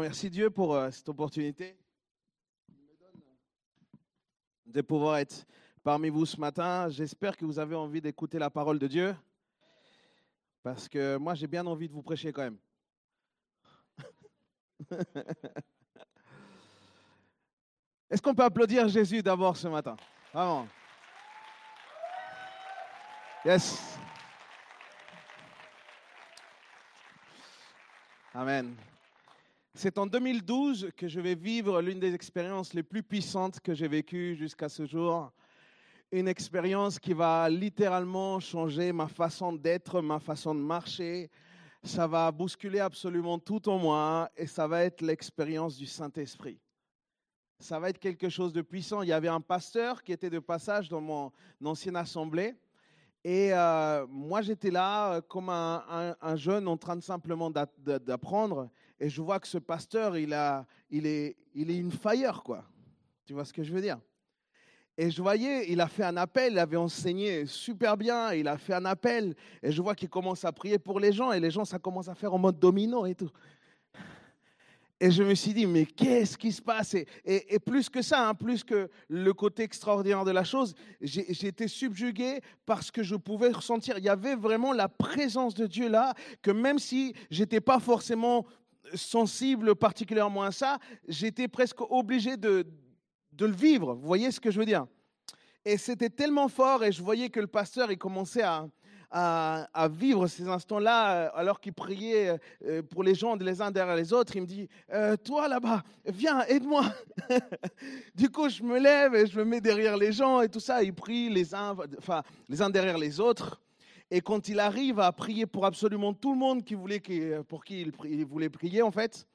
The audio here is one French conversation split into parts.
Merci Dieu pour euh, cette opportunité de pouvoir être parmi vous ce matin. J'espère que vous avez envie d'écouter la parole de Dieu. Parce que moi, j'ai bien envie de vous prêcher quand même. Est-ce qu'on peut applaudir Jésus d'abord ce matin? Vraiment. Yes. Amen. C'est en 2012 que je vais vivre l'une des expériences les plus puissantes que j'ai vécues jusqu'à ce jour. Une expérience qui va littéralement changer ma façon d'être, ma façon de marcher. Ça va bousculer absolument tout en moi et ça va être l'expérience du Saint-Esprit. Ça va être quelque chose de puissant. Il y avait un pasteur qui était de passage dans mon ancienne assemblée. Et euh, moi, j'étais là euh, comme un, un, jeune en train de simplement d'apprendre. Et je vois que ce pasteur, il, a, il, est, il est une fire, quoi. Tu vois ce que je veux dire? Et je voyais, il a fait un appel, il avait enseigné super bien, il a fait un appel. Et je vois qu'il commence à prier pour les gens. Et les gens, ça commence à faire en mode domino et tout. Et je me suis dit, mais qu'est-ce qui se passe? Et, plus que ça, hein, plus que le côté extraordinaire de la chose, j'ai été subjugué parce que je pouvais ressentir, il y avait vraiment la présence de Dieu là, que même si j'étais pas forcément sensible particulièrement à ça, j'étais presque obligé de, de le vivre. Vous voyez ce que je veux dire? Et c'était tellement fort et je voyais que le pasteur, il commençait à, à, vivre ces instants-là euh, alors qu'il priait euh, pour les gens les uns derrière les autres. Il me dit, euh, toi là-bas, viens, aide-moi. du coup, je me lève et je me mets derrière les gens et tout ça. Il prie les uns, enfin, les uns derrière les autres. Et quand il arrive à prier pour absolument tout le monde qui voulait, pour qui il, voulait prier, en fait,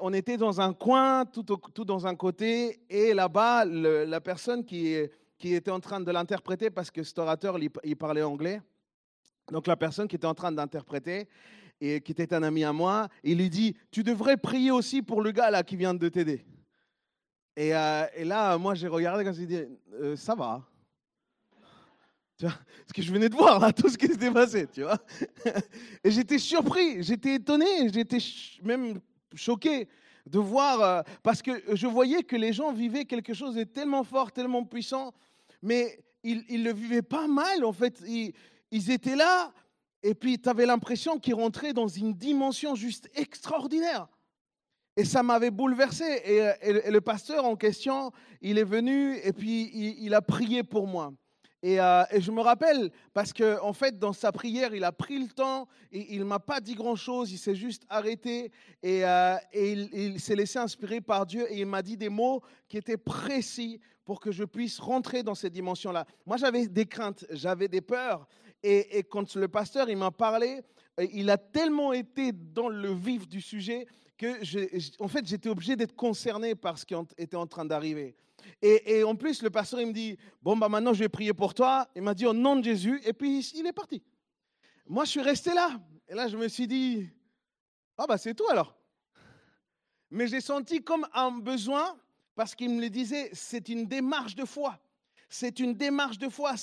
on était dans un coin, tout, dans un côté, et là-bas, la personne qui, était en train de l'interpréter parce que cet orateur, il, parlait anglais. Donc la personne qui était en train d'interpréter et qui était un ami à moi, il lui dit, tu devrais prier aussi pour le gars là qui vient de t'aider. Et, euh, là, moi, j'ai regardé quand j'ai dit, euh, ça va. Ce que je venais de voir là, tout ce qui s'était passé, tu vois. Et j'étais surpris, j'étais étonné, j'étais même choqué de voir, euh, parce que je voyais que les gens vivaient quelque chose de tellement fort, tellement puissant, mais ils ne le vivaient pas mal, en fait. Ils, étaient là, et puis tu avais l'impression qu'ils rentraient dans une dimension juste extraordinaire. Et ça m'avait bouleversé. Et, le pasteur en question, il est venu et puis il a prié pour moi. Euh, et, je me rappelle, parce qu'en en fait, dans sa prière, il a pris le temps, et il ne m'a pas dit grand-chose, il s'est juste arrêté, et, euh, il, s'est laissé inspirer par Dieu, et il m'a dit des mots qui étaient précis pour que je puisse rentrer dans cette dimension-là. Moi, j'avais des craintes, j'avais des peurs, et, quand le pasteur, il m'a parlé, il a tellement été dans le vif du sujet que, en fait, j'étais obligé d'être concerné par ce qui était en train d'arriver. Et, en plus, le pasteur, il me dit, bon, bah maintenant, je vais prier pour toi. Il m'a dit au nom de Jésus. Et puis, il est parti. Moi, je suis resté là. Et là, je me suis dit, ah, bah, c'est tout alors. Mais j'ai senti comme un besoin, parce qu'il me le disait, c'est une démarche de foi. C'est une démarche de foi.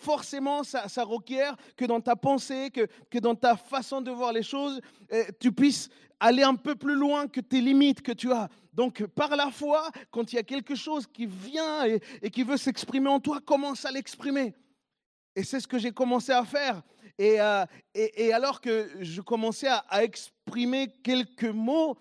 Forcément, ça, requiert que dans ta pensée, que, que, dans ta façon de voir les choses, eh, tu puisses aller un peu plus loin que tes limites que tu as. Donc, par la foi, quand il y a quelque chose qui vient et, qui veut s'exprimer en toi, commence à l'exprimer. Et c'est ce que j'ai commencé à faire. Et, euh, alors que je commençais à exprimer quelques mots,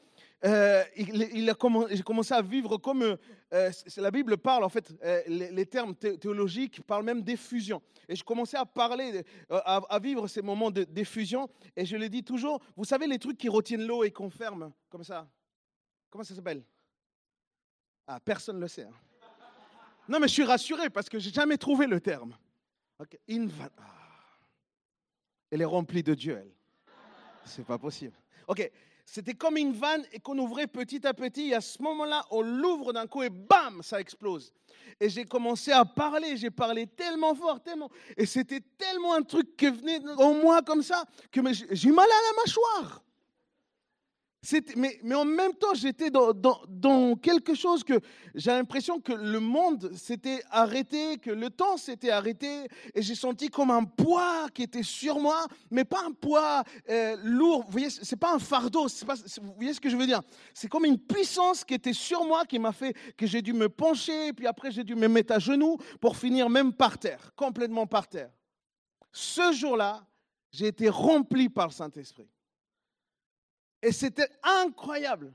euh, il, j'ai commencé à vivre comme euh, la Bible parle, en fait, euh, les, termes théologiques parlent même d'effusion. Et je commençais à parler, à, vivre ces moments d'effusion. Et je le dis toujours, vous savez, les trucs qui retiennent l'eau et qu'on ferme, comme ça? Comment ça s'appelle? Ah, personne ne le sait. Hein. Non, mais je suis rassuré parce que j'ai jamais trouvé le terme. Ah. Elle est remplie de Dieu, elle. C'est pas possible. Ok, c'était comme une vanne et qu'on ouvrait petit à petit. Et à ce moment-là, on l'ouvre d'un coup et bam, ça explose. Et j'ai commencé à parler, j'ai parlé tellement fort, tellement. Et c'était tellement un truc qui venait en moi comme ça que j'ai mal à la mâchoire. Mais, en même temps, j'étais dans, quelque chose que j'ai l'impression que le monde s'était arrêté, que le temps s'était arrêté, et j'ai senti comme un poids qui était sur moi, mais pas un poids euh, lourd. Vous voyez, c'est pas un fardeau. Pas, vous voyez ce que je veux dire? C'est comme une puissance qui était sur moi, qui m'a fait que j'ai dû me pencher, puis après j'ai dû me mettre à genoux pour finir même par terre, complètement par terre. Ce jour-là, j'ai été rempli par le Saint-Esprit. Et c'était incroyable.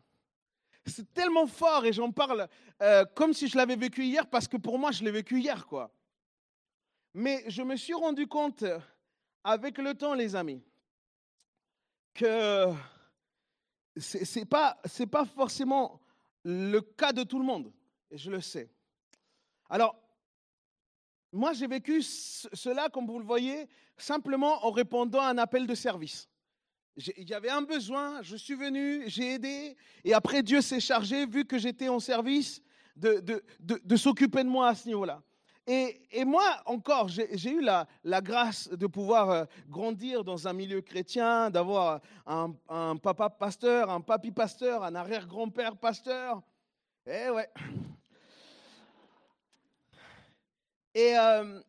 C'est tellement fort et j'en parle euh, comme si je l'avais vécu hier parce que pour moi, je l'ai vécu hier, quoi. Mais je me suis rendu compte avec le temps, les amis, que ce n'est pas, pas forcément le cas de tout le monde. Et je le sais. Alors, moi, j'ai vécu cela, comme vous le voyez, simplement en répondant à un appel de service il y avait un besoin, je suis venu, j'ai aidé, et après Dieu s'est chargé, vu que j'étais en service, de, s'occuper de moi à ce niveau-là. Et, et, moi, encore, j'ai eu la, la, grâce de pouvoir euh, grandir dans un milieu chrétien, d'avoir un, un, papa pasteur, un papy pasteur, un arrière-grand-père pasteur. Eh ouais. Et, euh,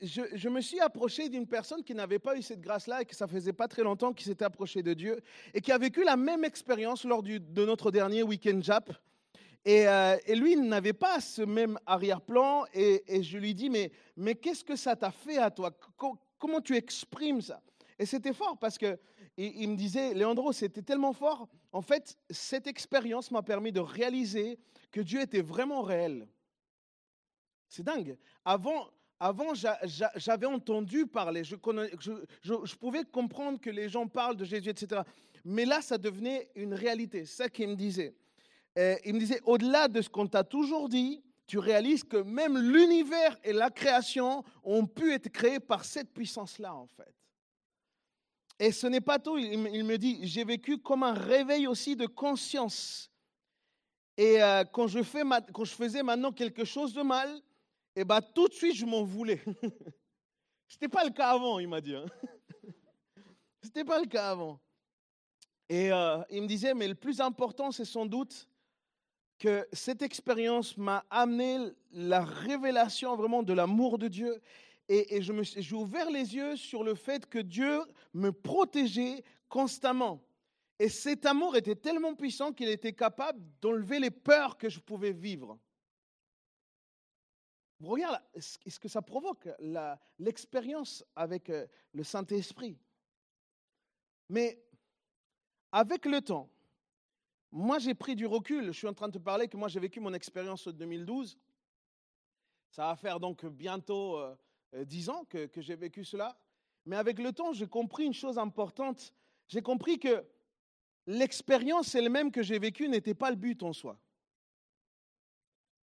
je, me suis approché d'une personne qui n'avait pas eu cette grâce-là et que ça faisait pas très longtemps qu'il s'était approché de Dieu et qui a vécu la même expérience lors de notre dernier week-end Jap. Et, euh, lui, il n'avait pas ce même arrière-plan et, je lui dis, mais, mais qu'est-ce que ça t'a fait à toi? Comment tu exprimes ça? Et c'était fort parce que il, me disait, Léandro, c'était tellement fort. En fait, cette expérience m'a permis de réaliser que Dieu était vraiment réel. C'est dingue. Avant, avant, j'avais entendu parler, je, pouvais comprendre que les gens parlent de Jésus, etc. Mais là, ça devenait une réalité. C'est ça qu'il me disait. il me disait, au-delà de ce qu'on t'a toujours dit, tu réalises que même l'univers et la création ont pu être créés par cette puissance-là, en fait. Et ce n'est pas tout. Il, me dit, j'ai vécu comme un réveil aussi de conscience. Et euh, quand, je faisais maintenant quelque chose de mal, eh bien tout de suite, je m'en voulais. Ce n'était pas le cas avant, il m'a dit. Hein. Ce n'était pas le cas avant. Et euh, il me disait, mais le plus important, c'est sans doute que cette expérience m'a amené la révélation vraiment de l'amour de Dieu. Et, et je me, j'ai ouvert les yeux sur le fait que Dieu me protégeait constamment. Et cet amour était tellement puissant qu'il était capable d'enlever les peurs que je pouvais vivre. Regarde ce que ça provoque, l'expérience avec euh, le Saint-Esprit. Mais avec le temps, moi j'ai pris du recul. Je suis en train de te parler que moi j'ai vécu mon expérience en 2012. Ça va faire donc bientôt euh, euh, dix ans que, que j'ai vécu cela. Mais avec le temps, j'ai compris une chose importante. J'ai compris que l'expérience elle-même que j'ai vécue n'était pas le but en soi.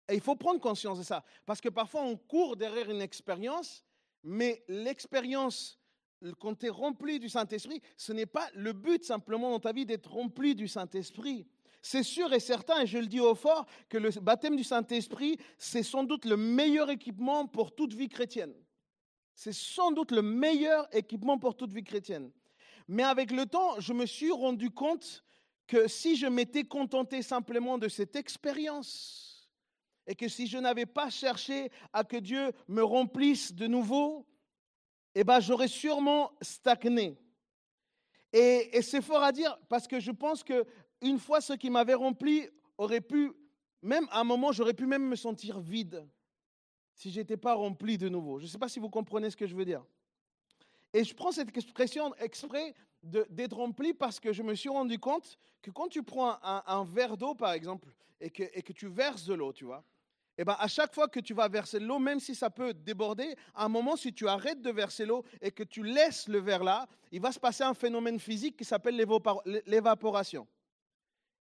Et il faut prendre conscience de ça. Parce que parfois, on court derrière une expérience, mais l'expérience, quand tu es rempli du Saint-Esprit, ce n'est pas le but simplement dans ta vie d'être rempli du Saint-Esprit. C'est sûr et certain, et je le dis au fort, que le baptême du Saint-Esprit, c'est sans doute le meilleur équipement pour toute vie chrétienne. C'est sans doute le meilleur équipement pour toute vie chrétienne. Mais avec le temps, je me suis rendu compte que si je m'étais contenté simplement de cette expérience, et que si je n'avais pas cherché à que Dieu me remplisse de nouveau, eh ben, j'aurais sûrement stagné. Et, c'est fort à dire parce que je pense que une fois ce qui m'avait rempli aurait pu, même à un moment, j'aurais pu même me sentir vide si je n'étais pas rempli de nouveau. Je ne sais pas si vous comprenez ce que je veux dire. Et je prends cette expression exprès d'être rempli parce que je me suis rendu compte que quand tu prends un, verre d'eau, par exemple, et que, et que tu verses de l'eau, tu vois, eh ben, à chaque fois que tu vas verser l'eau, même si ça peut déborder, à un moment, si tu arrêtes de verser l'eau et que tu laisses le verre là, il va se passer un phénomène physique qui s'appelle l'évaporation.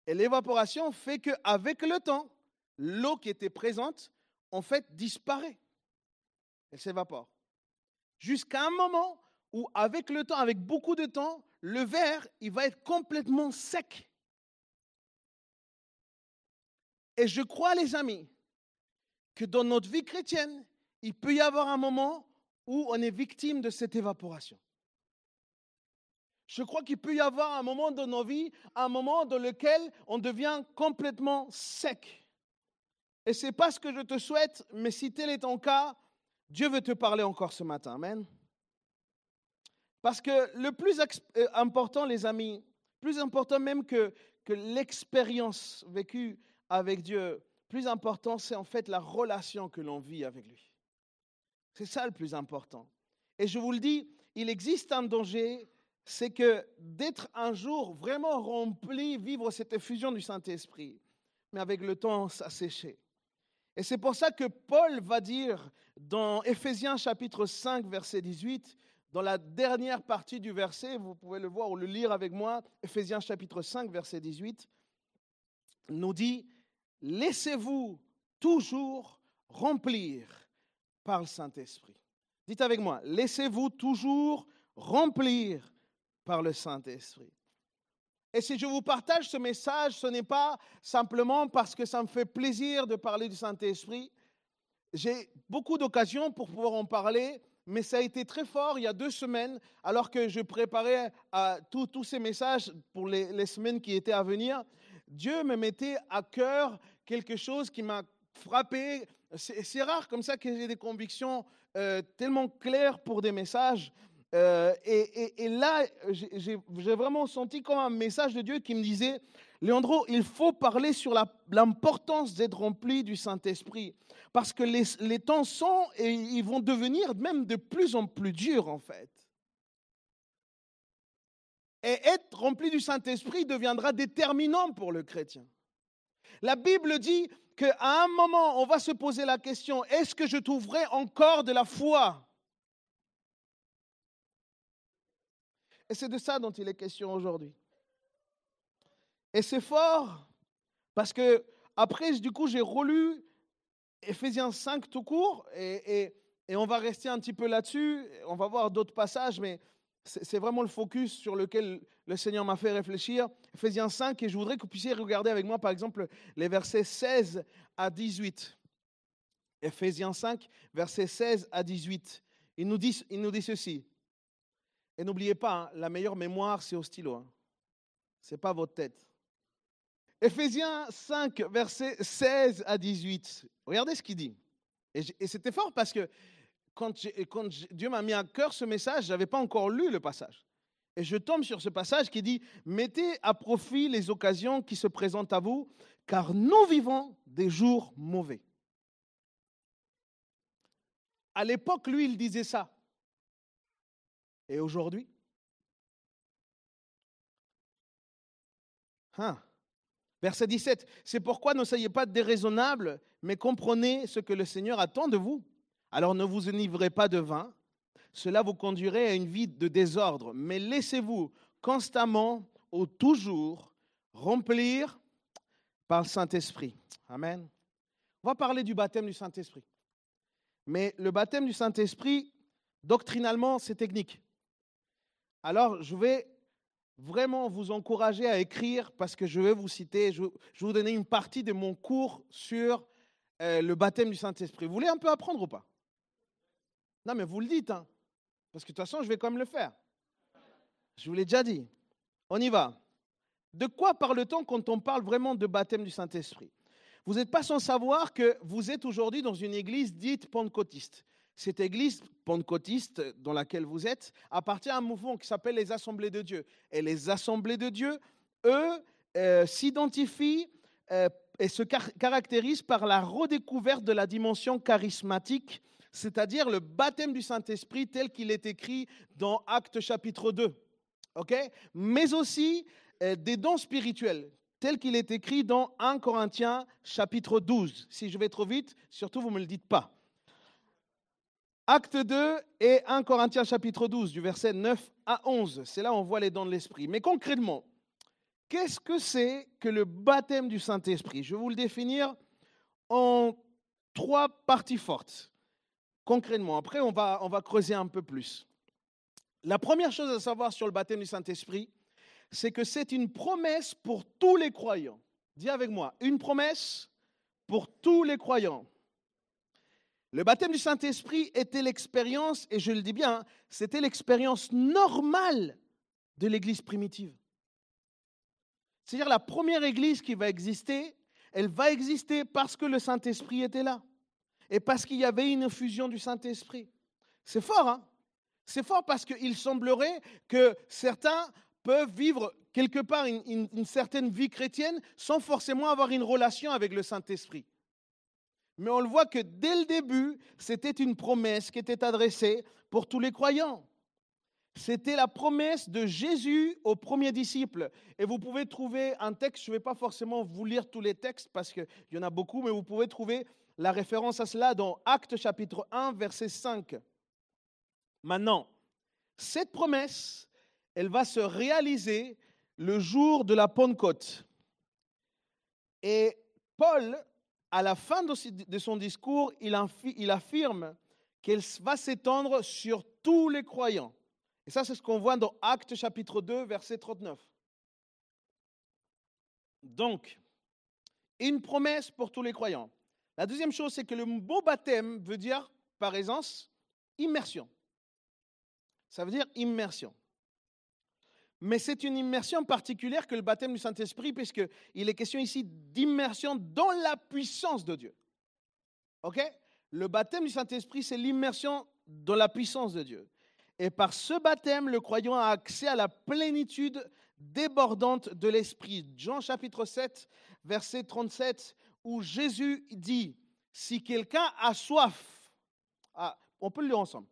Et l'évaporation fait qu'avec le temps, l'eau qui était présente, en fait, disparaît. Elle s'évapore. Jusqu'à un moment où, avec le temps, avec beaucoup de temps, le verre, il va être complètement sec. Et je crois, les amis, que dans notre vie chrétienne, il peut y avoir un moment où on est victime de cette évaporation. Je crois qu'il peut y avoir un moment dans nos vies, un moment dans lequel on devient complètement sec. Et ce n'est pas ce que je te souhaite, mais si tel est ton cas, Dieu veut te parler encore ce matin. Amen. Parce que le plus euh, important, les amis, plus important même que l'expérience vécue avec Dieu, plus important, c'est en fait la relation que l'on vit avec lui. C'est ça le plus important. Et je vous le dis, il existe un danger, c'est que d'être un jour vraiment rempli, vivre cette effusion du Saint-Esprit, mais avec le temps, ça séché. Et c'est pour ça que Paul va dire dans Éphésiens chapitre 5, verset 18, dans la dernière partie du verset, vous pouvez le voir ou le lire avec moi, Éphésiens chapitre 5, verset 18, nous dit, laissez-vous toujours remplir par le Saint-Esprit. Dites avec moi, laissez-vous toujours remplir par le Saint-Esprit. Et si je vous partage ce message, ce n'est pas simplement parce que ça me fait plaisir de parler du Saint-Esprit. J'ai beaucoup d'occasions pour pouvoir en parler, mais ça a été très fort il y a deux semaines, alors que je préparais tous ces messages pour les, les semaines qui étaient à venir. Dieu me mettait à cœur quelque chose qui m'a frappé. C'est rare comme ça que j'ai des convictions euh, tellement claires pour des messages. Euh, et, là, j'ai vraiment senti comme un message de Dieu qui me disait, Léandro, il faut parler sur l'importance d'être rempli du Saint-Esprit. Parce que les, les, temps sont et ils vont devenir même de plus en plus durs, en fait. Et être rempli du Saint-Esprit deviendra déterminant pour le chrétien. La Bible dit qu'à un moment, on va se poser la question, est-ce que je trouverai encore de la foi? Et c'est de ça dont il est question aujourd'hui. Et c'est fort parce que après, du coup, j'ai relu Ephésiens 5 tout court et, on va rester un petit peu là-dessus. On va voir d'autres passages, mais c'est vraiment le focus sur lequel le Seigneur m'a fait réfléchir. Ephésiens 5, et je voudrais que vous puissiez regarder avec moi, par exemple, les versets 16 à 18. Ephésiens 5, versets 16 à 18. Il nous dit, il nous dit ceci. Et n'oubliez pas, hein, la meilleure mémoire, c'est au stylo. Hein. Ce n'est pas votre tête. Éphésiens 5, versets 16 à 18. Regardez ce qu'il dit. Et, c'était fort parce que quand, Dieu m'a mis à cœur ce message, je n'avais pas encore lu le passage. Et je tombe sur ce passage qui dit, mettez à profit les occasions qui se présentent à vous, car nous vivons des jours mauvais. À l'époque, lui, il disait ça. Et aujourd'hui? Hein? Verset 17. C'est pourquoi ne soyez pas déraisonnables, mais comprenez ce que le Seigneur attend de vous. Alors ne vous enivrez pas de vin, cela vous conduirait à une vie de désordre, mais laissez-vous constamment ou toujours remplir par le Saint-Esprit. Amen. On va parler du baptême du Saint-Esprit. Mais le baptême du Saint-Esprit, doctrinalement, c'est technique. Alors, je vais vraiment vous encourager à écrire parce que je vais vous citer, je vais vous donner une partie de mon cours sur euh, le baptême du Saint-Esprit. Vous voulez un peu apprendre ou pas? Non, mais vous le dites, hein, parce que de toute façon, je vais quand même le faire. Je vous l'ai déjà dit. On y va. De quoi parle-t-on quand on parle vraiment de baptême du Saint-Esprit? Vous n'êtes pas sans savoir que vous êtes aujourd'hui dans une église dite pentecôtiste. Cette église pentecôtiste dans laquelle vous êtes appartient à un mouvement qui s'appelle les Assemblées de Dieu. Et les Assemblées de Dieu, eux, euh, s'identifient euh, et se caractérisent par la redécouverte de la dimension charismatique, c'est-à-dire le baptême du Saint-Esprit tel qu'il est écrit dans Actes chapitre 2. Mais aussi euh, des dons spirituels, tel qu'il est écrit dans 1 Corinthiens chapitre 12. Si je vais trop vite, surtout vous ne me le dites pas. Acte 2 et 1 Corinthiens chapitre 12, du verset 9 à 11. C'est là où on voit les dons de l'Esprit. Mais concrètement, qu'est-ce que c'est que le baptême du Saint-Esprit? Je vais vous le définir en trois parties fortes. Concrètement, après, on va, creuser un peu plus. La première chose à savoir sur le baptême du Saint-Esprit, c'est que c'est une promesse pour tous les croyants. Dis avec moi, une promesse pour tous les croyants. Le baptême du Saint-Esprit était l'expérience, et je le dis bien, c'était l'expérience normale de l'église primitive. C'est-à-dire la première église qui va exister, elle va exister parce que le Saint-Esprit était là et parce qu'il y avait une infusion du Saint-Esprit. C'est fort, hein? C'est fort parce qu'il semblerait que certains peuvent vivre quelque part une, certaine vie chrétienne sans forcément avoir une relation avec le Saint-Esprit. Mais on le voit que dès le début, c'était une promesse qui était adressée pour tous les croyants. C'était la promesse de Jésus aux premiers disciples. Et vous pouvez trouver un texte, je ne vais pas forcément vous lire tous les textes parce qu'il y en a beaucoup, mais vous pouvez trouver la référence à cela dans Actes chapitre 1, verset 5. Maintenant, cette promesse, elle va se réaliser le jour de la Pentecôte. Et Paul, à la fin de son discours, il affirme qu'elle va s'étendre sur tous les croyants. Et ça, c'est ce qu'on voit dans Actes chapitre 2, verset 39. Donc, une promesse pour tous les croyants. La deuxième chose, c'est que le mot baptême veut dire, par essence, immersion. Ça veut dire immersion. Mais c'est une immersion particulière que le baptême du Saint-Esprit, puisqu'il est question ici d'immersion dans la puissance de Dieu. OK? Le baptême du Saint-Esprit, c'est l'immersion dans la puissance de Dieu. Et par ce baptême, le croyant a accès à la plénitude débordante de l'Esprit. Jean chapitre 7, verset 37, où Jésus dit, si quelqu'un a soif, ah, on peut le lire ensemble.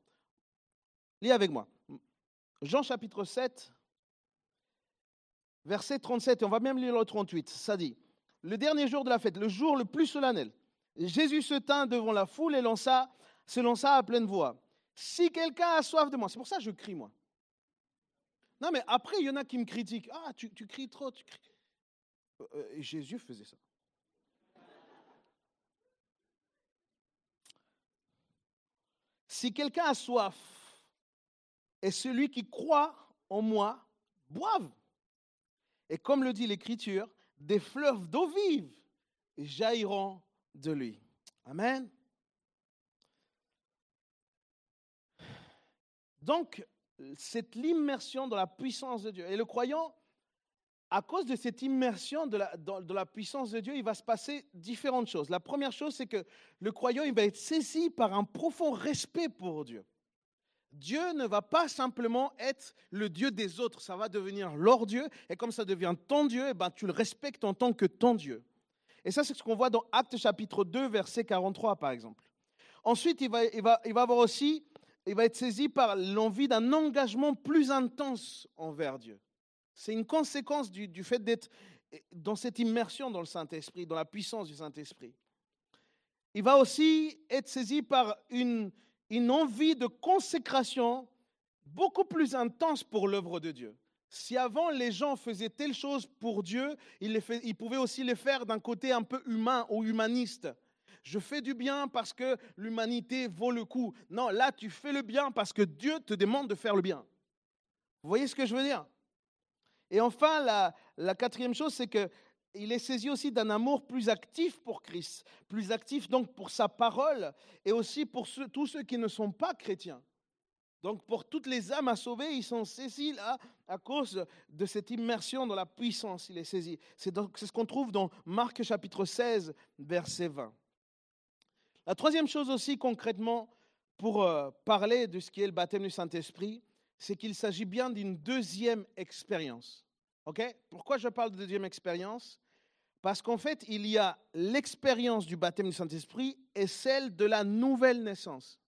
Lis avec moi. Jean chapitre 7, verset 37, et on va même lire le 38. Ça dit, le dernier jour de la fête, le jour le plus solennel, Jésus se tint devant la foule et lança, se lança à pleine voix. Si quelqu'un a soif de moi, c'est pour ça que je crie, moi. Non, mais après, il y en a qui me critiquent. Ah, tu, cries trop, tu cries. Euh, euh, Jésus faisait ça. Si quelqu'un a soif, et celui qui croit en moi boive. Et comme le dit l'Écriture, des fleuves d'eau vive jailliront de lui. Amen. Donc, c'est l'immersion dans la puissance de Dieu. Et le croyant, à cause de cette immersion de la, dans, la puissance de Dieu, il va se passer différentes choses. La première chose, c'est que le croyant, il va être saisi par un profond respect pour Dieu. Dieu ne va pas simplement être le Dieu des autres, ça va devenir leur Dieu, et comme ça devient ton Dieu, et eh ben, tu le respectes en tant que ton Dieu. Et ça, c'est ce qu'on voit dans Actes chapitre 2, verset 43, par exemple. Ensuite, il va, il va avoir aussi il va être saisi par l'envie d'un engagement plus intense envers Dieu. C'est une conséquence du, fait d'être dans cette immersion dans le Saint-Esprit, dans la puissance du Saint-Esprit. Il va aussi être saisi par une, envie de consécration beaucoup plus intense pour l'œuvre de Dieu. Si avant les gens faisaient telle chose pour Dieu, ils, ils pouvaient aussi les faire d'un côté un peu humain ou humaniste je fais du bien parce que l'humanité vaut le coup. Non, là, tu fais le bien parce que Dieu te demande de faire le bien. Vous voyez ce que je veux dire? Et enfin, la, quatrième chose, c'est qu'il est saisi aussi d'un amour plus actif pour Christ, plus actif donc pour sa parole et aussi pour tous ceux qui ne sont pas chrétiens. Donc pour toutes les âmes à sauver, ils sont saisis là à cause de cette immersion dans la puissance, il est saisi. C'est ce qu'on trouve dans Marc chapitre 16, verset 20. La troisième chose aussi concrètement pour euh, parler de ce qui est le baptême du Saint-Esprit, c'est qu'il s'agit bien d'une deuxième expérience. Pourquoi je parle de deuxième expérience? Parce qu'en fait, il y a l'expérience du baptême du Saint-Esprit et celle de la nouvelle naissance.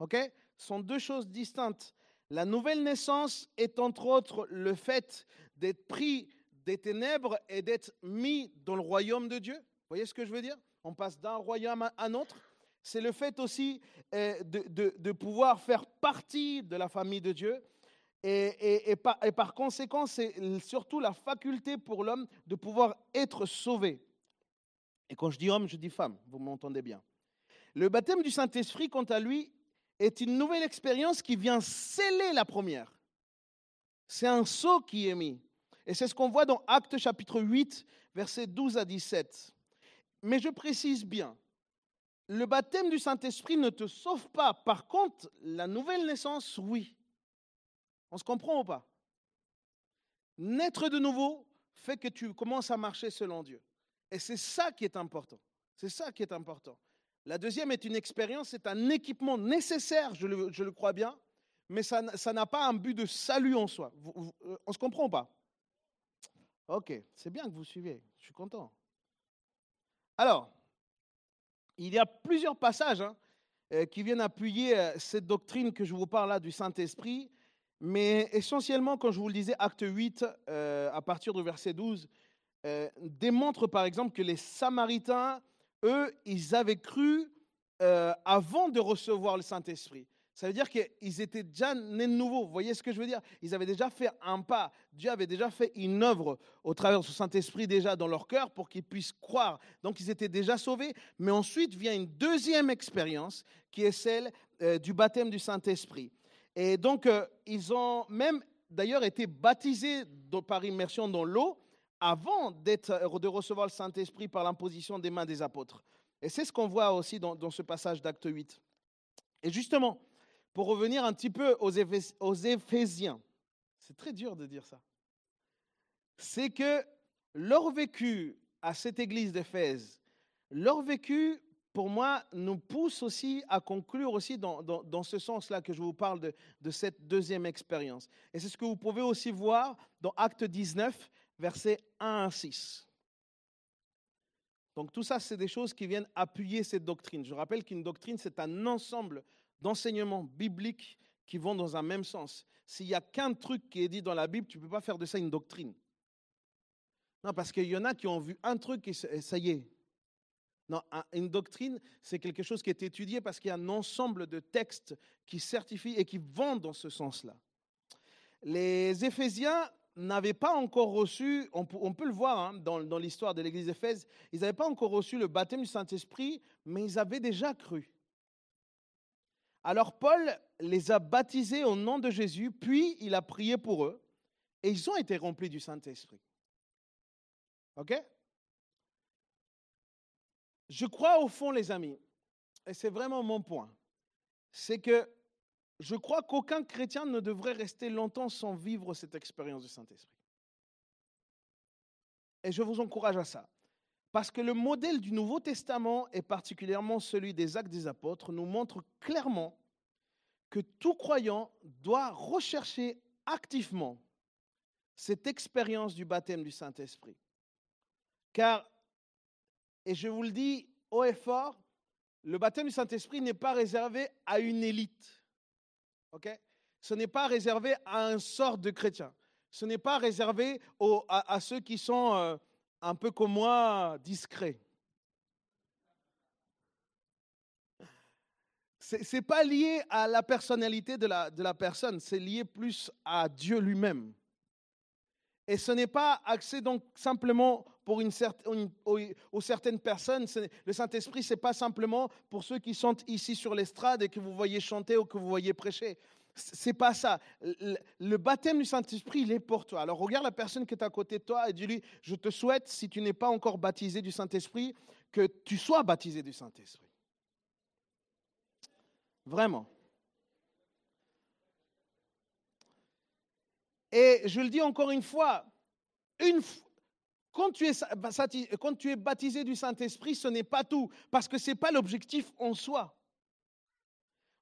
Ce sont deux choses distinctes. La nouvelle naissance est entre autres le fait d'être pris des ténèbres et d'être mis dans le royaume de Dieu. Vous voyez ce que je veux dire? On passe d'un royaume à un autre. C'est le fait aussi euh, de, pouvoir faire partie de la famille de Dieu. Et, par, et par, conséquent, c'est surtout la faculté pour l'homme de pouvoir être sauvé. Et quand je dis homme, je dis femme, vous m'entendez bien. Le baptême du Saint-Esprit, quant à lui, est une nouvelle expérience qui vient sceller la première. C'est un sceau qui est mis. Et c'est ce qu'on voit dans Actes chapitre 8, versets 12 à 17. Mais je précise bien, le baptême du Saint-Esprit ne te sauve pas. Par contre, la nouvelle naissance, oui. On se comprend ou pas? Naître de nouveau fait que tu commences à marcher selon Dieu. Et c'est ça qui est important. C'est ça qui est important. La deuxième est une expérience, c'est un équipement nécessaire, je le, crois bien, mais ça n'a pas un but de salut en soi. Euh, on se comprend pas? Ok, c'est bien que vous suivez, je suis content. Alors, il y a plusieurs passages hein, euh, qui viennent appuyer euh, cette doctrine que je vous parle là du Saint-Esprit, mais essentiellement, quand je vous le disais, acte 8, à partir du verset 12, démontre par exemple que les Samaritains eux, ils avaient cru euh, avant de recevoir le Saint-Esprit. Ça veut dire qu'ils étaient déjà nés de nouveau. Vous voyez ce que je veux dire? Ils avaient déjà fait un pas. Dieu avait déjà fait une œuvre au travers de ce Saint-Esprit déjà dans leur cœur pour qu'ils puissent croire. Donc ils étaient déjà sauvés. Mais ensuite vient une deuxième expérience qui est celle euh, du baptême du Saint-Esprit. Et donc euh, ils ont même d'ailleurs été baptisés par immersion dans l'eau avant euh, de recevoir le Saint-Esprit par l'imposition des mains des apôtres. Et c'est ce qu'on voit aussi dans, ce passage d'acte 8. Et justement, pour revenir un petit peu aux, Éphésiens, c'est très dur de dire ça, c'est que leur vécu à cette église d'Éphèse, leur vécu, pour moi, nous pousse aussi à conclure aussi dans, dans, ce sens-là que je vous parle de, de cette deuxième expérience. Et c'est ce que vous pouvez aussi voir dans Acte 19, versets 1 à 6. Donc tout ça, c'est des choses qui viennent appuyer cette doctrine. Je rappelle qu'une doctrine, c'est un ensemble d'enseignements bibliques qui vont dans un même sens. S'il n'y a qu'un truc qui est dit dans la Bible, tu ne peux pas faire de ça une doctrine. Non, parce qu'il y en a qui ont vu un truc et ça y est. Non, une doctrine, c'est quelque chose qui est étudié parce qu'il y a un ensemble de textes qui certifient et qui vont dans ce sens-là. Les Éphésiens n'avaient pas encore reçu, on peut, le voir hein, dans, dans l'histoire de l'église d'Éphèse, ils n'avaient pas encore reçu le baptême du Saint-Esprit, mais ils avaient déjà cru. Alors Paul les a baptisés au nom de Jésus, puis il a prié pour eux, et ils ont été remplis du Saint-Esprit. OK? Je crois au fond, les amis, et c'est vraiment mon point, c'est que je crois qu'aucun chrétien ne devrait rester longtemps sans vivre cette expérience du Saint-Esprit. Et je vous encourage à ça. Parce que le modèle du Nouveau Testament, et particulièrement celui des actes des apôtres, nous montre clairement que tout croyant doit rechercher activement cette expérience du baptême du Saint-Esprit. Car, et je vous le dis haut et fort, le baptême du Saint-Esprit n'est pas réservé à une élite. Ce n'est pas réservé à un sort de chrétien. Ce n'est pas réservé à, ceux qui sont euh, un peu comme moi, discrets. Ce n'est pas lié à la personnalité de la, de la personne, c'est lié plus à Dieu lui-même. Et ce n'est pas axé donc simplement pour une certaine, aux, certaines personnes. Le Saint-Esprit, ce n'est pas simplement pour ceux qui sont ici sur l'estrade et que vous voyez chanter ou que vous voyez prêcher. C'est pas ça. Le, baptême du Saint-Esprit, il est pour toi. Alors regarde la personne qui est à côté de toi et dis-lui, je te souhaite, si tu n'es pas encore baptisé du Saint-Esprit, que tu sois baptisé du Saint-Esprit. Vraiment. Et je le dis encore une fois, une, quand tu, es, quand tu es baptisé du Saint-Esprit, ce n'est pas tout, parce que ce n'est pas l'objectif en soi.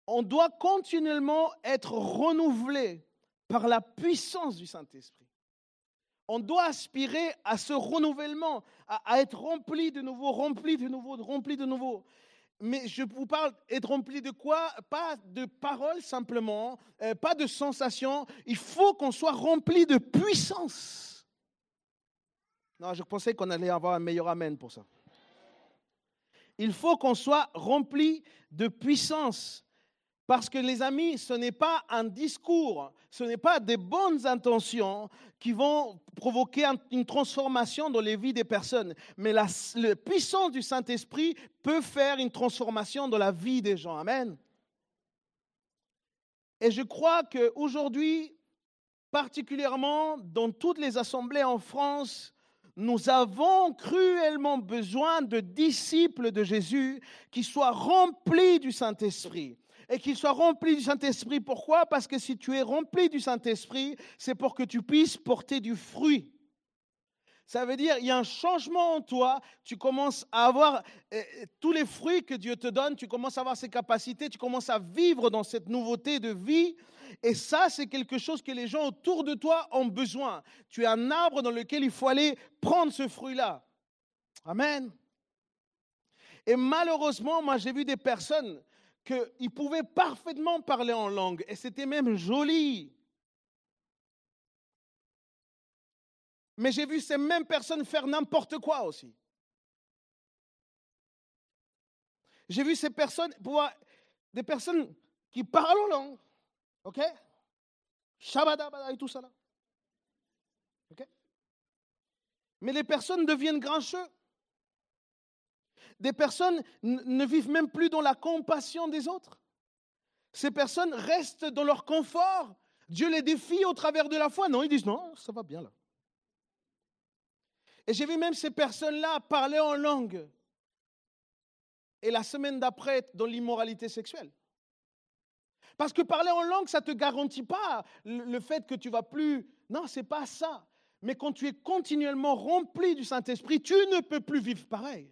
On doit continuellement être renouvelé par la puissance du Saint-Esprit. On doit aspirer à ce renouvellement, à, être rempli de nouveau, rempli de nouveau, rempli de nouveau. Mais je vous parle être rempli de quoi? Pas de paroles simplement, euh, pas de sensations. Il faut qu'on soit rempli de puissance. Non, je pensais qu'on allait avoir un meilleur amen pour ça. Il faut qu'on soit rempli de puissance. Parce que les amis, ce n'est pas un discours, ce n'est pas des bonnes intentions qui vont provoquer une transformation dans les vies des personnes. Mais la, puissance du Saint-Esprit peut faire une transformation dans la vie des gens. Amen. Et je crois qu'aujourd'hui, particulièrement dans toutes les assemblées en France, nous avons cruellement besoin de disciples de Jésus qui soient remplis du Saint-Esprit. Et qu'il soit rempli du Saint-Esprit. Pourquoi? Parce que si tu es rempli du Saint-Esprit, c'est pour que tu puisses porter du fruit. Ça veut dire, il y a un changement en toi, tu commences à avoir euh, tous les fruits que Dieu te donne, tu commences à avoir ses capacités, tu commences à vivre dans cette nouveauté de vie. Et ça, c'est quelque chose que les gens autour de toi ont besoin. Tu es un arbre dans lequel il faut aller prendre ce fruit-là. Amen. Et malheureusement, moi, j'ai vu des personnes qu'ils pouvaient parfaitement parler en langue, et c'était même joli. Mais j'ai vu ces mêmes personnes faire n'importe quoi aussi. J'ai vu ces personnes, pouvoir, des personnes qui parlent en langue, ok? Et tout ça là. Ok? Mais les personnes deviennent grincheux. Des personnes ne vivent même plus dans la compassion des autres. Ces personnes restent dans leur confort. Dieu les défie au travers de la foi. Non, ils disent non, ça va bien là. Et j'ai vu même ces personnes-là parler en langue. Et la semaine d'après, dans l'immoralité sexuelle. Parce que parler en langue, ça ne te garantit pas le fait que tu vas plus. Non, ce n'est pas ça. Mais quand tu es continuellement rempli du Saint-Esprit, tu ne peux plus vivre pareil.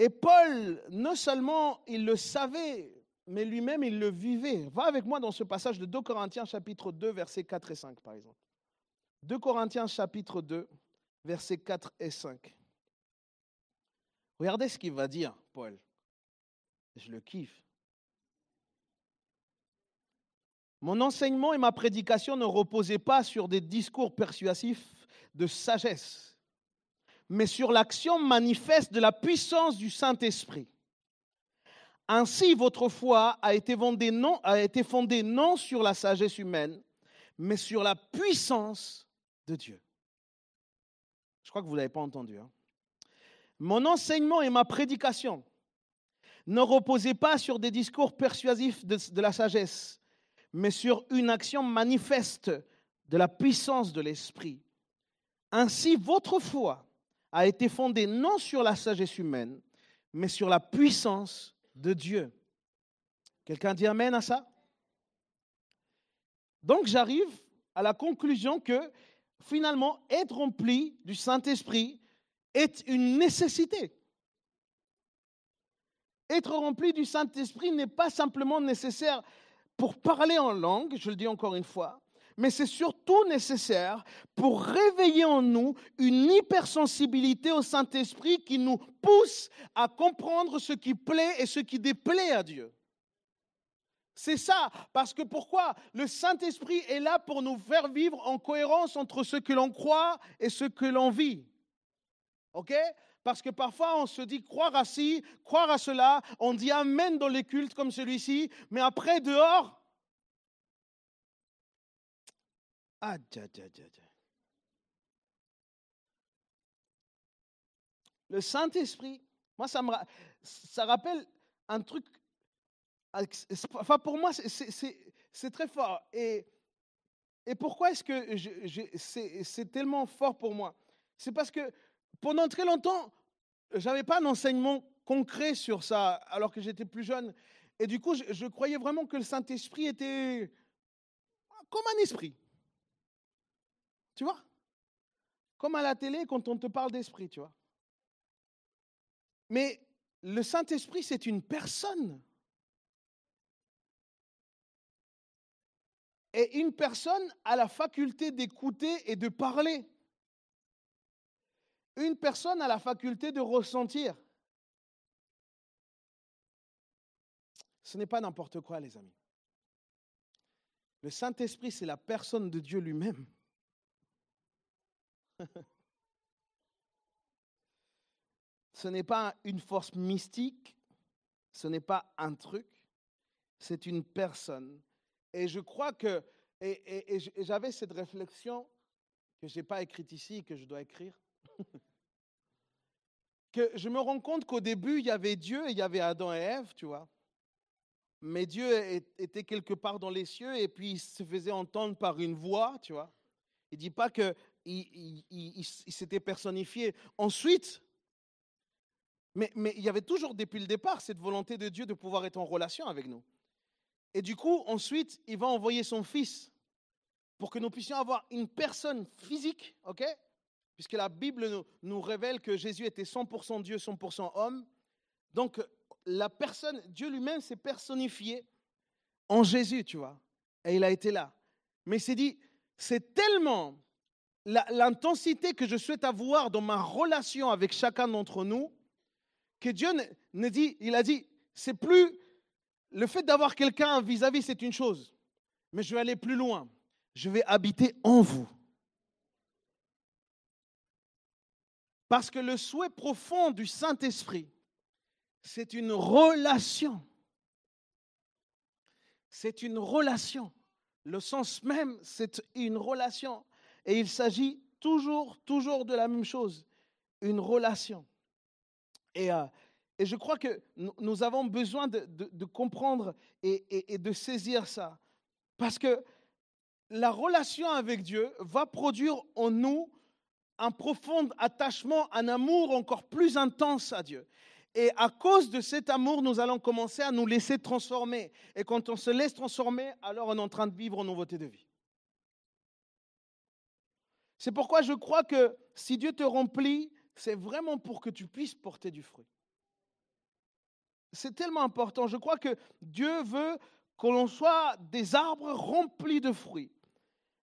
Et Paul, non seulement il le savait, mais lui-même il le vivait. Va avec moi dans ce passage de 2 Corinthiens chapitre 2, versets 4 et 5, par exemple. 2 Corinthiens chapitre 2, versets 4 et 5. Regardez ce qu'il va dire, Paul. Je le kiffe. Mon enseignement et ma prédication ne reposaient pas sur des discours persuasifs de sagesse mais sur l'action manifeste de la puissance du Saint-Esprit. Ainsi, votre foi a été, fondée non, sur la sagesse humaine, mais sur la puissance de Dieu. Je crois que vous n'avez pas entendu. Hein. Mon enseignement et ma prédication ne reposaient pas sur des discours persuasifs de la sagesse, mais sur une action manifeste de la puissance de l'Esprit. Ainsi, votre foi a été fondée non sur la sagesse humaine, mais sur la puissance de Dieu. Quelqu'un dit Amen à ça? Donc j'arrive à la conclusion que finalement, être rempli du Saint-Esprit est une nécessité. Être rempli du Saint-Esprit n'est pas simplement nécessaire pour parler en langue, je le dis encore une fois, mais c'est surtout nécessaire pour réveiller en nous une hypersensibilité au Saint-Esprit qui nous pousse à comprendre ce qui plaît et ce qui déplaît à Dieu. C'est ça, parce que pourquoi Le Saint-Esprit est là pour nous faire vivre en cohérence entre ce que l'on croit et ce que l'on vit. OK? Parce que parfois on se dit croire à ci, croire à cela, on dit Amen dans les cultes comme celui-ci, mais après dehors, Le Saint-Esprit, moi, ça me ça rappelle un truc. Enfin, pour moi, c'est très fort. Et, et pourquoi est-ce que c'est tellement fort pour moi? C'est parce que pendant très longtemps, je n'avais pas d'enseignement concret sur ça, alors que j'étais plus jeune. Et du coup, je croyais vraiment que le Saint-Esprit était comme un esprit. Tu vois? Comme à la télé quand on te parle d'esprit, tu vois. Mais le Saint-Esprit, c'est une personne. Et une personne a la faculté d'écouter et de parler. Une personne a la faculté de ressentir. Ce n'est pas n'importe quoi, les amis. Le Saint-Esprit, c'est la personne de Dieu lui-même. ce n'est pas une force mystique, ce n'est pas un truc, c'est une personne. Et je crois que, et, j'avais cette réflexion que je n'ai pas écrite ici, que je dois écrire, que je me rends compte qu'au début, il y avait Dieu et il y avait Adam et Ève, tu vois. Mais Dieu était quelque part dans les cieux et puis il se faisait entendre par une voix, tu vois. Il ne dit pas que il, s'était personnifié. Ensuite, Mais, il y avait toujours depuis le départ cette volonté de Dieu de pouvoir être en relation avec nous. Et du coup, ensuite, il va envoyer son Fils pour que nous puissions avoir une personne physique, ok? Puisque la Bible nous, nous révèle que Jésus était 100% Dieu, 100% homme. Donc, la personne, Dieu lui-même s'est personnifié en Jésus, tu vois? Et il a été là. Mais il s'est dit, c'est tellement l'intensité que je souhaite avoir dans ma relation avec chacun d'entre nous que Dieu ne dit, il a dit, c'est plus le fait d'avoir quelqu'un vis-à-vis, c'est une chose. Mais je vais aller plus loin. Je vais habiter en vous. Parce que le souhait profond du Saint-Esprit, c'est une relation. C'est une relation. Le sens même, c'est une relation. Et il s'agit toujours, toujours de la même chose, une relation. Et, euh, je crois que nous avons besoin de, comprendre et, de saisir ça. Parce que la relation avec Dieu va produire en nous un profond attachement, un amour encore plus intense à Dieu. Et à cause de cet amour, nous allons commencer à nous laisser transformer. Et quand on se laisse transformer, alors on est en train de vivre en nouveauté de vie. C'est pourquoi je crois que si Dieu te remplit, c'est vraiment pour que tu puisses porter du fruit. C'est tellement important. Je crois que Dieu veut que l'on soit des arbres remplis de fruits.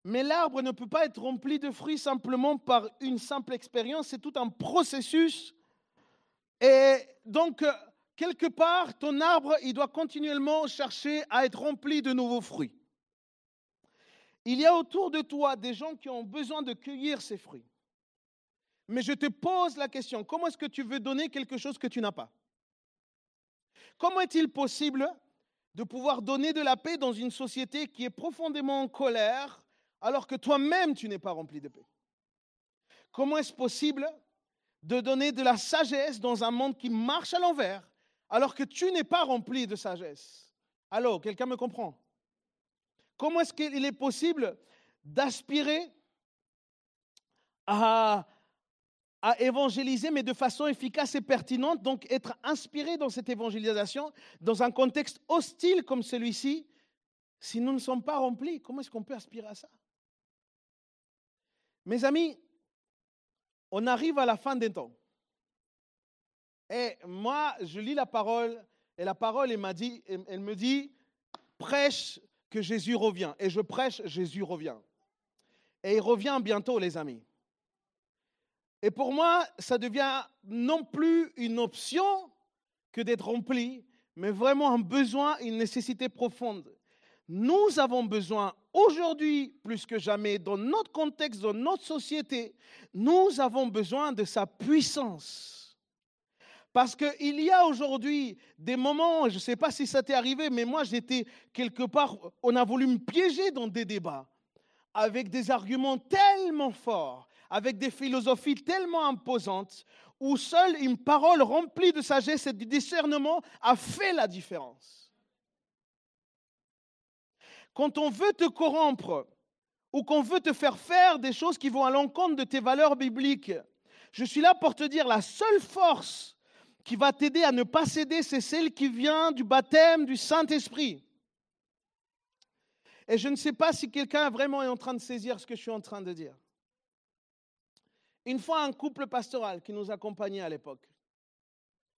Mais l'arbre ne peut pas être rempli de fruits simplement par une simple expérience, c'est tout un processus et donc, quelque part, ton arbre, il doit continuellement chercher à être rempli de nouveaux fruits. Il y a autour de toi des gens qui ont besoin de cueillir ces fruits. Mais je te pose la question, comment est-ce que tu veux donner quelque chose que tu n'as pas? Comment est-il possible de pouvoir donner de la paix dans une société qui est profondément en colère alors que toi-même tu n'es pas rempli de paix? Comment est-ce possible de donner de la sagesse dans un monde qui marche à l'envers, alors que tu n'es pas rempli de sagesse? Alors, quelqu'un me comprend? Comment est-ce qu'il est possible d'aspirer à, évangéliser, mais de façon efficace et pertinente, donc être inspiré dans cette évangélisation, dans un contexte hostile comme celui-ci, si nous ne sommes pas remplis? Comment est-ce qu'on peut aspirer à ça? Mes amis, on arrive à la fin des temps. Et moi, je lis la parole, et la parole, elle, dit, elle me dit, prêche que Jésus revient. Et je prêche, Jésus revient. Et il revient bientôt, les amis. Et pour moi, ça devient non plus une option que d'être rempli, mais vraiment un besoin, une nécessité profonde. Nous avons besoin aujourd'hui, plus que jamais, dans notre contexte, dans notre société, nous avons besoin de sa puissance. Parce qu'il y a aujourd'hui des moments, je ne sais pas si ça t'est arrivé, mais moi j'étais quelque part, on a voulu me piéger dans des débats avec des arguments tellement forts, avec des philosophies tellement imposantes, où seule une parole remplie de sagesse et de discernement a fait la différence. Quand on veut te corrompre ou qu'on veut te faire faire des choses qui vont à l'encontre de tes valeurs bibliques, je suis là pour te dire la seule force qui va t'aider à ne pas céder, c'est celle qui vient du baptême du Saint-Esprit. Et je ne sais pas si quelqu'un vraiment est en train de saisir ce que je suis en train de dire. Une fois, un couple pastoral qui nous accompagnait à l'époque,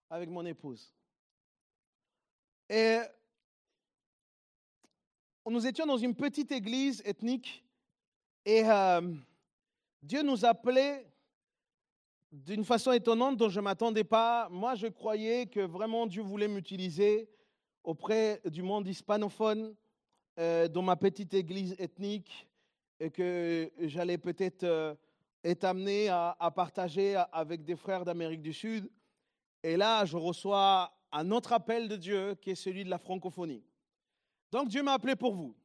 avec mon épouse. Et nous étions dans une petite église ethnique et euh, Dieu nous appelait d'une façon étonnante dont je ne m'attendais pas. Moi, je croyais que vraiment Dieu voulait m'utiliser auprès du monde hispanophone euh, dans ma petite église ethnique et que j'allais peut-être euh, être amené à, à, partager avec des frères d'Amérique du Sud. Et là, je reçois un autre appel de Dieu qui est celui de la francophonie. Donc Dieu m'a appelé pour vous.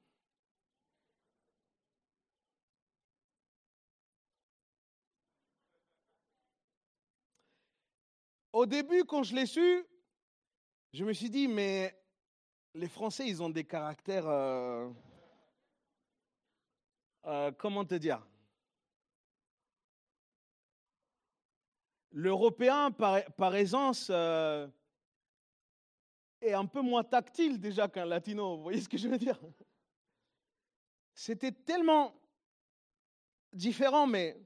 Au début, quand je l'ai su, je me suis dit, mais les Français, ils ont des caractères... Euh, euh, comment te dire? l'Européen, par, par aisance, euh, est un peu moins tactile déjà qu'un latino. Vous voyez ce que je veux dire? C'était tellement différent, mais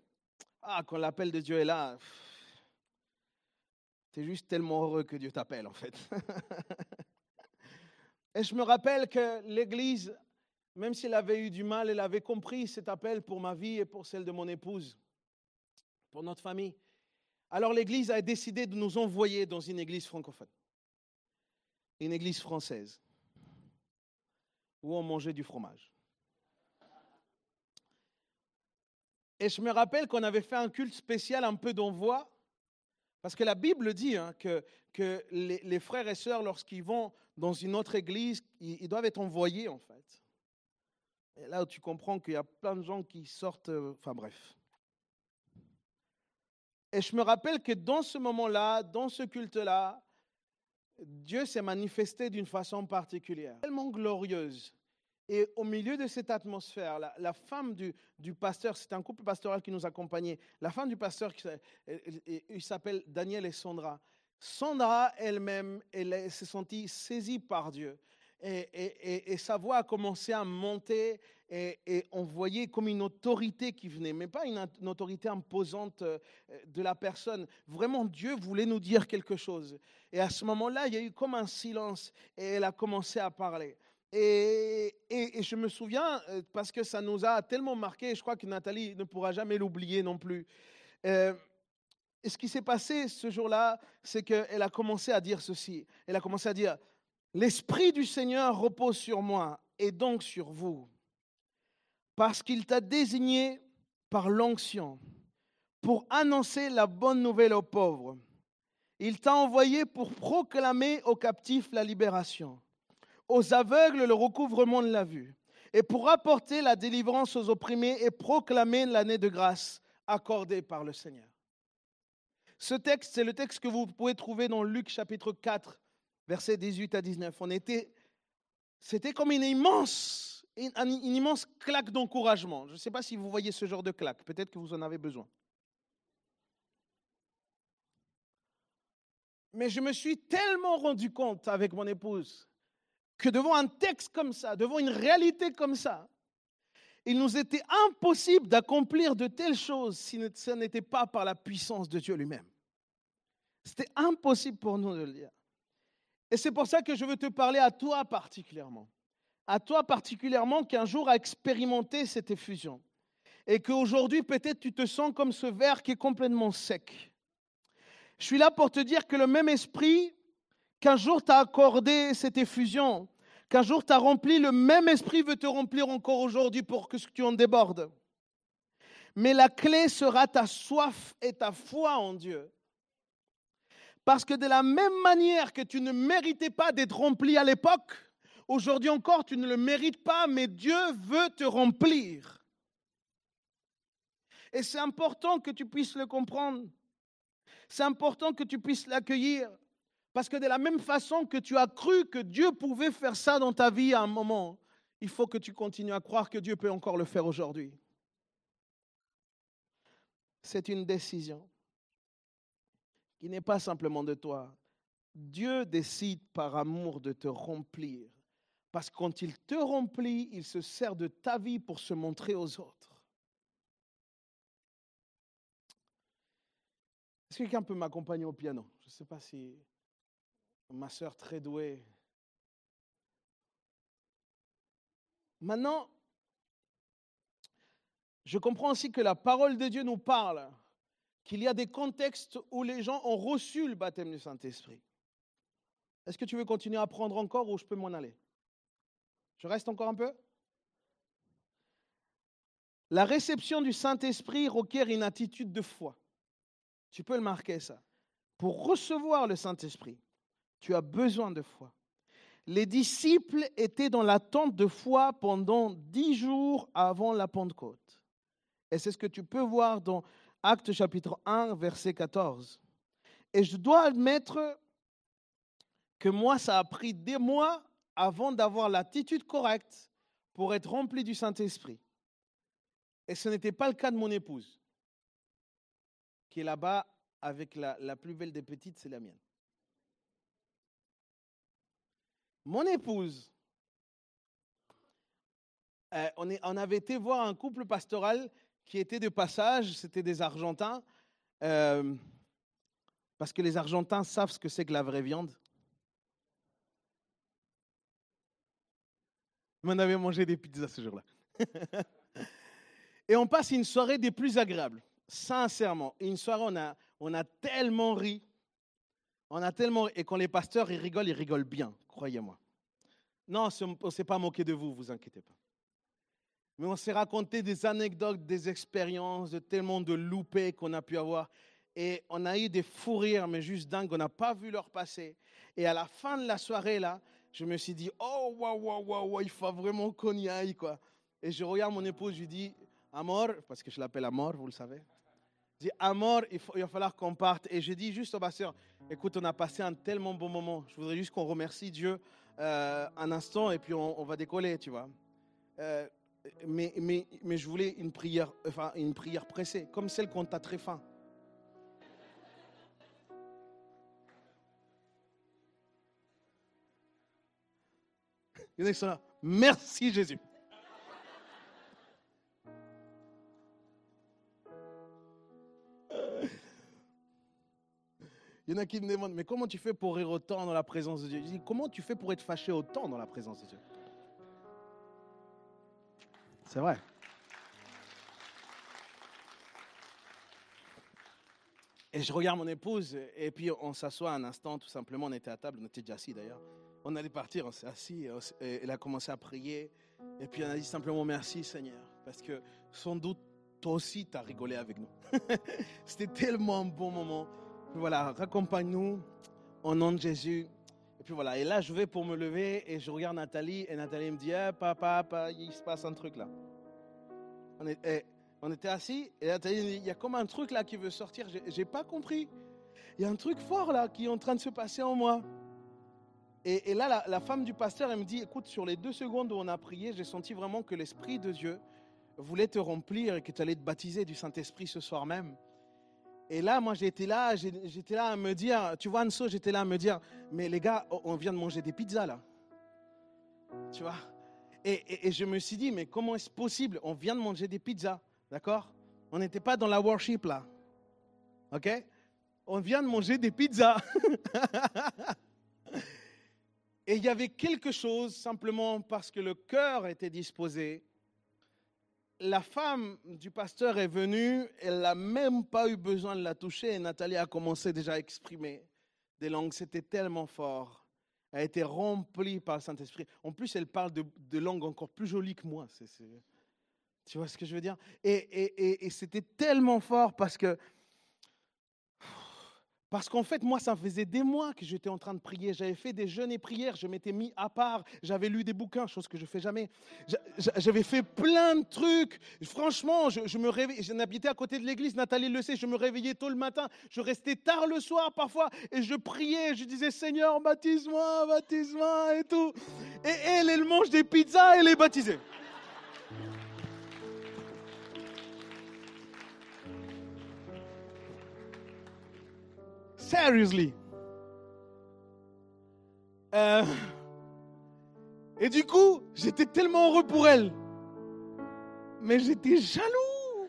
ah, quand l'appel de Dieu est là, tu es juste tellement heureux que Dieu t'appelle en fait. Et je me rappelle que l'Église, même s'il avait eu du mal, elle avait compris cet appel pour ma vie et pour celle de mon épouse, pour notre famille. Alors l'Église a décidé de nous envoyer dans une église francophone, une église française, où on mangeait du fromage. Et je me rappelle qu'on avait fait un culte spécial un peu d'envoi, parce que la Bible dit hein, que, que les, frères et sœurs, lorsqu'ils vont dans une autre église, ils, doivent être envoyés en fait. Et là tu comprends qu'il y a plein de gens qui sortent, euh, enfin bref. Et je me rappelle que dans ce moment-là, dans ce culte-là, Dieu s'est manifesté d'une façon particulière, tellement glorieuse. Et au milieu de cette atmosphère, la, femme du, pasteur, c'est un couple pastoral qui nous accompagnait, la femme du pasteur, il s'appelle Daniel et Sandra. Sandra elle-même, elle, s'est sentie saisie par Dieu. Et, sa voix a commencé à monter et, on voyait comme une autorité qui venait, mais pas une, autorité imposante euh, de la personne. Vraiment, Dieu voulait nous dire quelque chose. Et à ce moment-là, il y a eu comme un silence et elle a commencé à parler. Et, je me souviens, euh, parce que ça nous a tellement marqué, je crois que Nathalie ne pourra jamais l'oublier non plus. Euh, et ce qui s'est passé ce jour-là, c'est qu'elle a commencé à dire ceci. Elle a commencé à dire, l'Esprit du Seigneur repose sur moi et donc sur vous, parce qu'il t'a désigné par l'onction pour annoncer la bonne nouvelle aux pauvres. Il t'a envoyé pour proclamer aux captifs la libération, aux aveugles le recouvrement de la vue, et pour apporter la délivrance aux opprimés et proclamer l'année de grâce accordée par le Seigneur. Ce texte, c'est le texte que vous pouvez trouver dans Luc chapitre 4, versets 18 à 19. On était, c'était comme une immense, une, une immense claque d'encouragement. Je ne sais pas si vous voyez ce genre de claque. Peut-être que vous en avez besoin. Mais je me suis tellement rendu compte avec mon épouse que devant un texte comme ça, devant une réalité comme ça, il nous était impossible d'accomplir de telles choses si ce n'était pas par la puissance de Dieu lui-même. C'était impossible pour nous de le dire. Et c'est pour ça que je veux te parler à toi particulièrement. À toi particulièrement qui un jour a expérimenté cette effusion. Et qu'aujourd'hui, peut-être tu te sens comme ce verre qui est complètement sec. Je suis là pour te dire que le même esprit qu'un jour t'a accordé cette effusion, qu'un jour tu rempli, le même esprit veut te remplir encore aujourd'hui pour que tu en débordes. Mais la clé sera ta soif et ta foi en Dieu. Parce que de la même manière que tu ne méritais pas d'être rempli à l'époque, aujourd'hui encore tu ne le mérites pas, mais Dieu veut te remplir. Et c'est important que tu puisses le comprendre. C'est important que tu puisses l'accueillir. Parce que de la même façon que tu as cru que Dieu pouvait faire ça dans ta vie à un moment, il faut que tu continues à croire que Dieu peut encore le faire aujourd'hui. C'est une décision qui n'est pas simplement de toi. Dieu décide par amour de te remplir. Parce que quand il te remplit, il se sert de ta vie pour se montrer aux autres. Est-ce que quelqu'un peut m'accompagner au piano? Je ne sais pas si ma sœur très douée. Maintenant, je comprends aussi que la parole de Dieu nous parle qu'il y a des contextes où les gens ont reçu le baptême du Saint-Esprit. Est-ce que tu veux continuer à apprendre encore ou je peux m'en aller? Je reste encore un peu? La réception du Saint-Esprit requiert une attitude de foi. Tu peux le marquer ça. Pour recevoir le Saint-Esprit, tu as besoin de foi. Les disciples étaient dans l'attente de foi pendant dix jours avant la Pentecôte. Et c'est ce que tu peux voir dans Actes chapitre 1, verset 14. Et je dois admettre que moi, ça a pris des mois avant d'avoir l'attitude correcte pour être rempli du Saint-Esprit. Et ce n'était pas le cas de mon épouse, qui est là-bas avec la, la plus belle des petites, c'est la mienne. Mon épouse, euh, on, avait été voir un couple pastoral qui était de passage, c'était des Argentins, euh, parce que les Argentins savent ce que c'est que la vraie viande. Mais on avait mangé des pizzas ce jour-là. Et on passe une soirée des plus agréables, sincèrement. Une soirée, on a, on a tellement ri. On a tellement. Et quand les pasteurs, ils rigolent, ils rigolent bien, croyez-moi. Non, on ne s'est pas moqué de vous, vous inquiétez pas. Mais on s'est raconté des anecdotes, des expériences, de tellement de loupés qu'on a pu avoir. Et on a eu des fous rires, mais juste dingues, on n'a pas vu leur passer. Et à la fin de la soirée, là, je me suis dit, oh, waouh, waouh, waouh, il faut vraiment qu'on y aille, quoi. Et je regarde mon épouse, je lui dis, Amor, parce que je l'appelle Amor, vous le savez. Dis, Amor, il, faut- il va falloir qu'on parte. Et je dis juste au pasteur, écoute, on a passé un tellement bon moment. Je voudrais juste qu'on remercie Dieu euh, un instant et puis on, va décoller, tu vois. Euh, mais, je voulais une prière, enfin, une prière pressée, comme celle qu'on t'a très faim. Merci Jésus. Il y en a qui me demandent, mais comment tu fais pour rire autant dans la présence de Dieu? Je dis, comment tu fais pour être fâché autant dans la présence de Dieu? C'est vrai. Et je regarde mon épouse, et puis on s'assoit un instant, tout simplement. On était à table, on était déjà assis d'ailleurs. On allait partir, on s'est assis, elle a commencé à prier. Et puis on a dit simplement merci Seigneur, parce que sans doute toi aussi tu as rigolé avec nous. C'était tellement un bon moment. Puis voilà, raccompagne-nous au nom de Jésus. Et puis voilà, et là je vais pour me lever et je regarde Nathalie et Nathalie me dit, Eh, papa, papa, il se passe un truc là. Eh, on était assis et Nathalie me dit, il y a comme un truc là qui veut sortir, j'ai pas compris. Il y a un truc fort là qui est en train de se passer en moi. Et, et là, la, la femme du pasteur, elle me dit, écoute, sur les deux secondes où on a prié, j'ai senti vraiment que l'Esprit de Dieu voulait te remplir et que tu allais te baptiser du Saint-Esprit ce soir même. Et là, moi, j'étais là, j'étais là à me dire, tu vois, Anso, j'étais là à me dire, mais les gars, on- on vient de manger des pizzas là. Tu vois? Et, et- et je me suis dit, mais comment est-ce possible? On vient de manger des pizzas, d'accord? On n'était pas dans la worship là. Ok? On vient de manger des pizzas. Et il y avait quelque chose, simplement parce que le cœur était disposé. La femme du pasteur est venue, elle n'a même pas eu besoin de la toucher, et Nathalie a commencé déjà à exprimer des langues. C'était tellement fort. Elle a été remplie par le Saint-Esprit. En plus, elle parle de, langues encore plus jolies que moi. Tu vois ce que je veux dire? Et c'était tellement fort parce que parce qu'en fait, moi, ça faisait des mois que j'étais en train de prier. J'avais fait des jeûnes et prières. Je m'étais mis à part. J'avais lu des bouquins, chose que je fais jamais. J'a- j'a- J'avais fait plein de trucs. Franchement, je, je me réveillais. Je n'habitais à côté de l'église. Nathalie le sait. Je me réveillais tôt le matin. Je restais tard le soir parfois. Et je priais. Je disais, Seigneur, baptise-moi, baptise-moi et tout. Et elle, elle mange des pizzas. Elle est baptisée. Seriously. Euh, Et du coup, j'étais tellement heureux pour elle. Mais j'étais jaloux.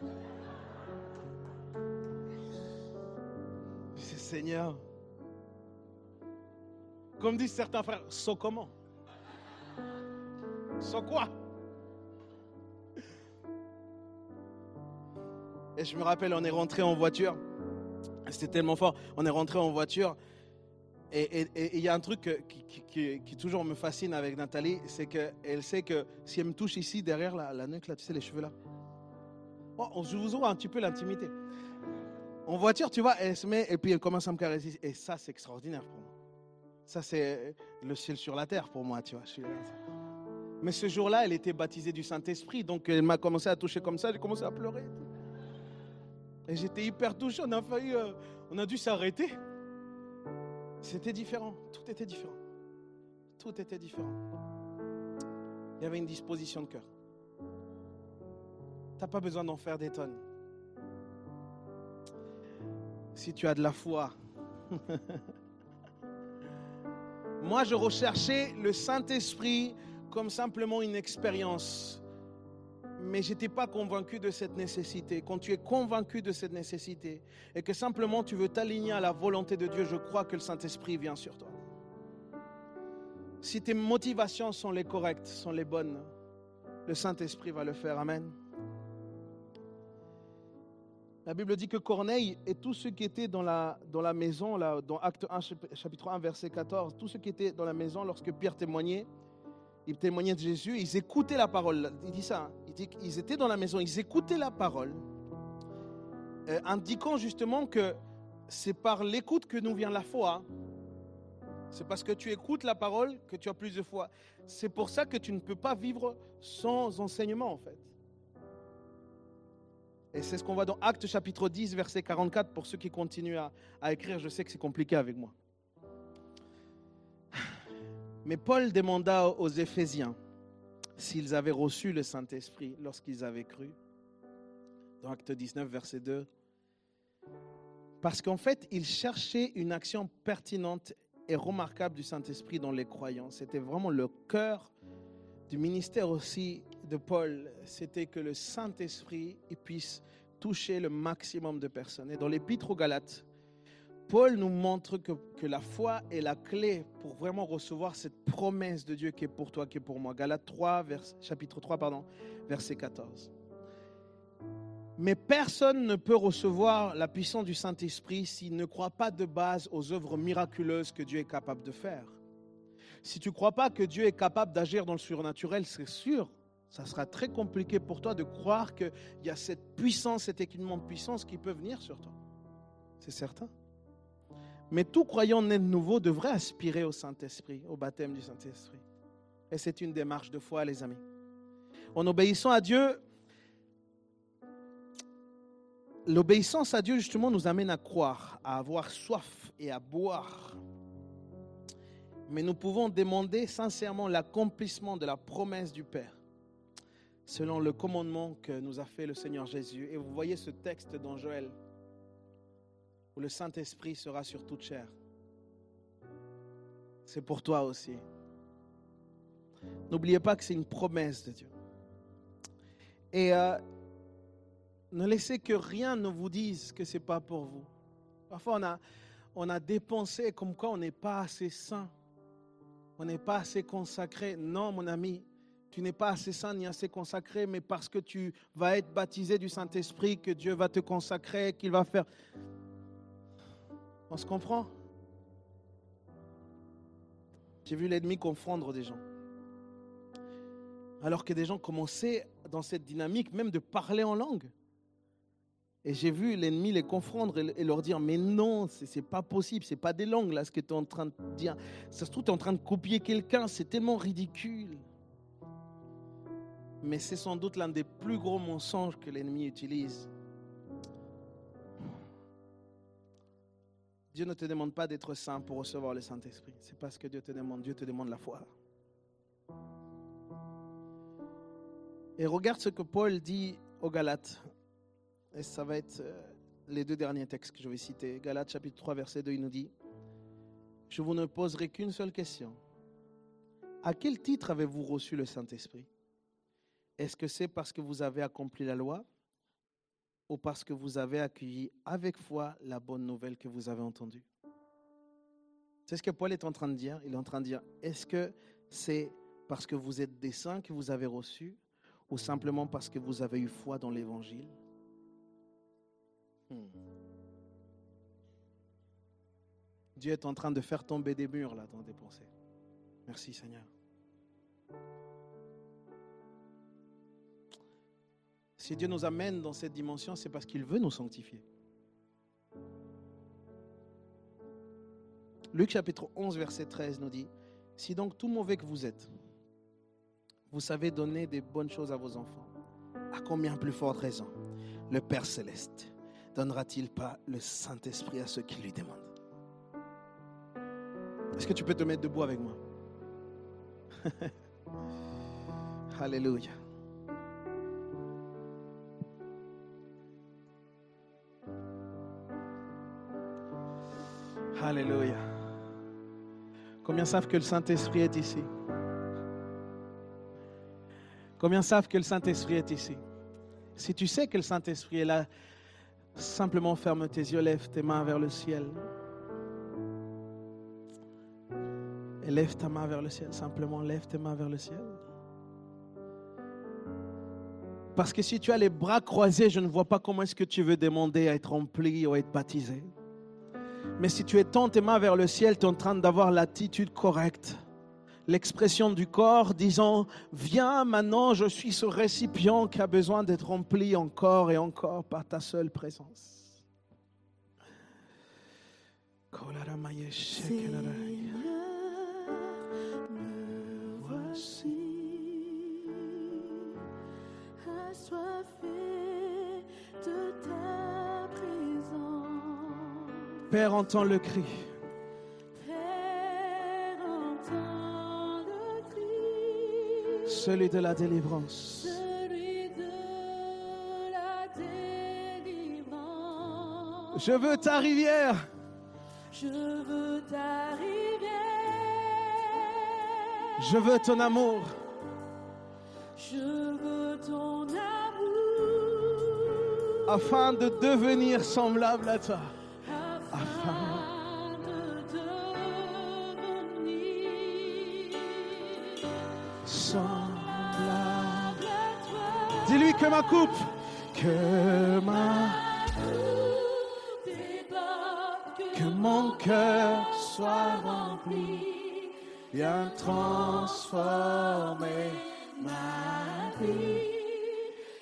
Disais, Seigneur, comme disent certains frères, sans comment? Sans quoi? Et je me rappelle, on est rentré en voiture. C'était tellement fort. On est rentré en voiture. Et il y a un truc qui, toujours me fascine avec Nathalie, c'est qu'elle sait que si elle me touche ici, derrière la, la nuque, là, tu sais, les cheveux là, oh, je vous ouvre un petit peu l'intimité. En voiture, tu vois, elle se met et puis elle commence à me caresser. Et ça, c'est extraordinaire pour moi. Ça, c'est le ciel sur la terre pour moi, tu vois. Mais ce jour-là, elle était baptisée du Saint-Esprit, donc elle m'a commencé à toucher comme ça, j'ai commencé à pleurer. Et j'étais hyper touché, on a failli, euh, on a dû s'arrêter. C'était différent, tout était différent. Tout était différent. Il y avait une disposition de cœur. Tu n'as pas besoin d'en faire des tonnes. si tu as de la foi. Moi, je recherchais le Saint-Esprit comme simplement une expérience. Mais je n'étais pas convaincu de cette nécessité. Quand tu es convaincu de cette nécessité et que simplement tu veux t'aligner à la volonté de Dieu, je crois que le Saint-Esprit vient sur toi. Si tes motivations sont les correctes, sont les bonnes, le Saint-Esprit va le faire. Amen. La Bible dit que Corneille et tous ceux qui étaient dans la, dans la maison, là, dans Acte 1, chapitre 1, verset 14, tous ceux qui étaient dans la maison lorsque Pierre témoignait, il témoignait de Jésus, ils écoutaient la parole. Il dit ça, hein. il dit qu'ils étaient dans la maison, ils écoutaient la parole, euh, indiquant justement que c'est par l'écoute que nous vient la foi. C'est parce que tu écoutes la parole que tu as plus de foi. C'est pour ça que tu ne peux pas vivre sans enseignement en fait. Et c'est ce qu'on voit dans Acte chapitre 10, verset 44, pour ceux qui continuent à écrire, je sais que c'est compliqué avec moi. Mais Paul demanda aux Éphésiens s'ils avaient reçu le Saint-Esprit lorsqu'ils avaient cru. Dans Acte 19, verset 2. Parce qu'en fait, il cherchait une action pertinente et remarquable du Saint-Esprit dans les croyants. C'était vraiment le cœur du ministère aussi de Paul. C'était que le Saint-Esprit puisse toucher le maximum de personnes. Et dans l'Épître aux Galates, Paul nous montre que, la foi est la clé pour vraiment recevoir cette promesse de Dieu qui est pour toi, qui est pour moi. Galates 3, chapitre 3, pardon, verset 14. Mais personne ne peut recevoir la puissance du Saint-Esprit s'il ne croit pas de base aux œuvres miraculeuses que Dieu est capable de faire. Si tu ne crois pas que Dieu est capable d'agir dans le surnaturel, c'est sûr, ça sera très compliqué pour toi de croire qu'il y a cette puissance, cet équipement de puissance qui peut venir sur toi. C'est certain. Mais tout croyant né de nouveau devrait aspirer au Saint-Esprit, au baptême du Saint-Esprit. Et c'est une démarche de foi, les amis. En obéissant à Dieu, l'obéissance à Dieu, justement, nous amène à croire, à avoir soif et à boire. Mais nous pouvons demander sincèrement l'accomplissement de la promesse du Père, selon le commandement que nous a fait le Seigneur Jésus. Et vous voyez ce texte dans Joël le Saint-Esprit sera sur toute chair. C'est pour toi aussi. N'oubliez pas que c'est une promesse de Dieu. Et euh, ne laissez que rien ne vous dise que ce n'est pas pour vous. Parfois, on a, on a dépensé comme quoi on n'est pas assez saint. On n'est pas assez consacré. Non, mon ami, tu n'es pas assez saint ni assez consacré, mais parce que tu vas être baptisé du Saint-Esprit, que Dieu va te consacrer, qu'il va faire. On se comprend? J'ai vu l'ennemi confondre des gens. Alors que des gens commençaient dans cette dynamique même de parler en langue. Et j'ai vu l'ennemi les confondre et leur dire Mais non, c'est pas possible, c'est pas des langues là ce que tu es en train de dire. Ça se trouve, tu es en train de copier quelqu'un, c'est tellement ridicule. Mais c'est sans doute l'un des plus gros mensonges que l'ennemi utilise. Dieu ne te demande pas d'être saint pour recevoir le Saint-Esprit. C'est pas ce que Dieu te demande. Dieu te demande la foi. Et regarde ce que Paul dit aux Galates. Et ça va être euh, les deux derniers textes que je vais citer. Galates chapitre 3 verset 2, il nous dit, je vous ne poserai qu'une seule question. À quel titre avez-vous reçu le Saint-Esprit? Est-ce que c'est parce que vous avez accompli la loi? Ou parce que vous avez accueilli avec foi la bonne nouvelle que vous avez entendue. C'est ce que Paul est en train de dire. Il est en train de dire, est-ce que c'est parce que vous êtes des saints que vous avez reçu ou simplement parce que vous avez eu foi dans l'Évangile? Hmm. Dieu est en train de faire tomber des murs là dans des pensées. Merci Seigneur. Si Dieu nous amène dans cette dimension, c'est parce qu'il veut nous sanctifier. Luc chapitre 11, verset 13 nous dit, Si donc tout mauvais que vous êtes, vous savez donner des bonnes choses à vos enfants, à combien plus forte raison le Père céleste donnera-t-il pas le Saint-Esprit à ceux qui lui demandent? Est-ce que tu peux te mettre debout avec moi? Alléluia. Alléluia. Combien savent que le Saint-Esprit est ici? Combien savent que le Saint-Esprit est ici? Si tu sais que le Saint-Esprit est là, simplement ferme tes yeux, lève tes mains vers le ciel. Et lève ta main vers le ciel, simplement lève tes mains vers le ciel. Parce que si tu as les bras croisés, je ne vois pas comment est-ce que tu veux demander à être rempli ou à être baptisé. Mais si tu étends tes mains vers le ciel, tu es en train d'avoir l'attitude correcte. L'expression du corps disant, viens maintenant, je suis ce récipient qui a besoin d'être rempli encore et encore par ta seule présence. Seigneur, me voici, assoiffé de ta. Père, entends le cri. Père, entends le cri, celui de la délivrance. celui de la délivrance. Je veux ta rivière. Je veux ta rivière. Je veux ton amour. Je veux ton amour. afin de devenir semblable à toi. Coupe, que ma, déborde, que mon cœur soit rempli, bien transformé, ma vie.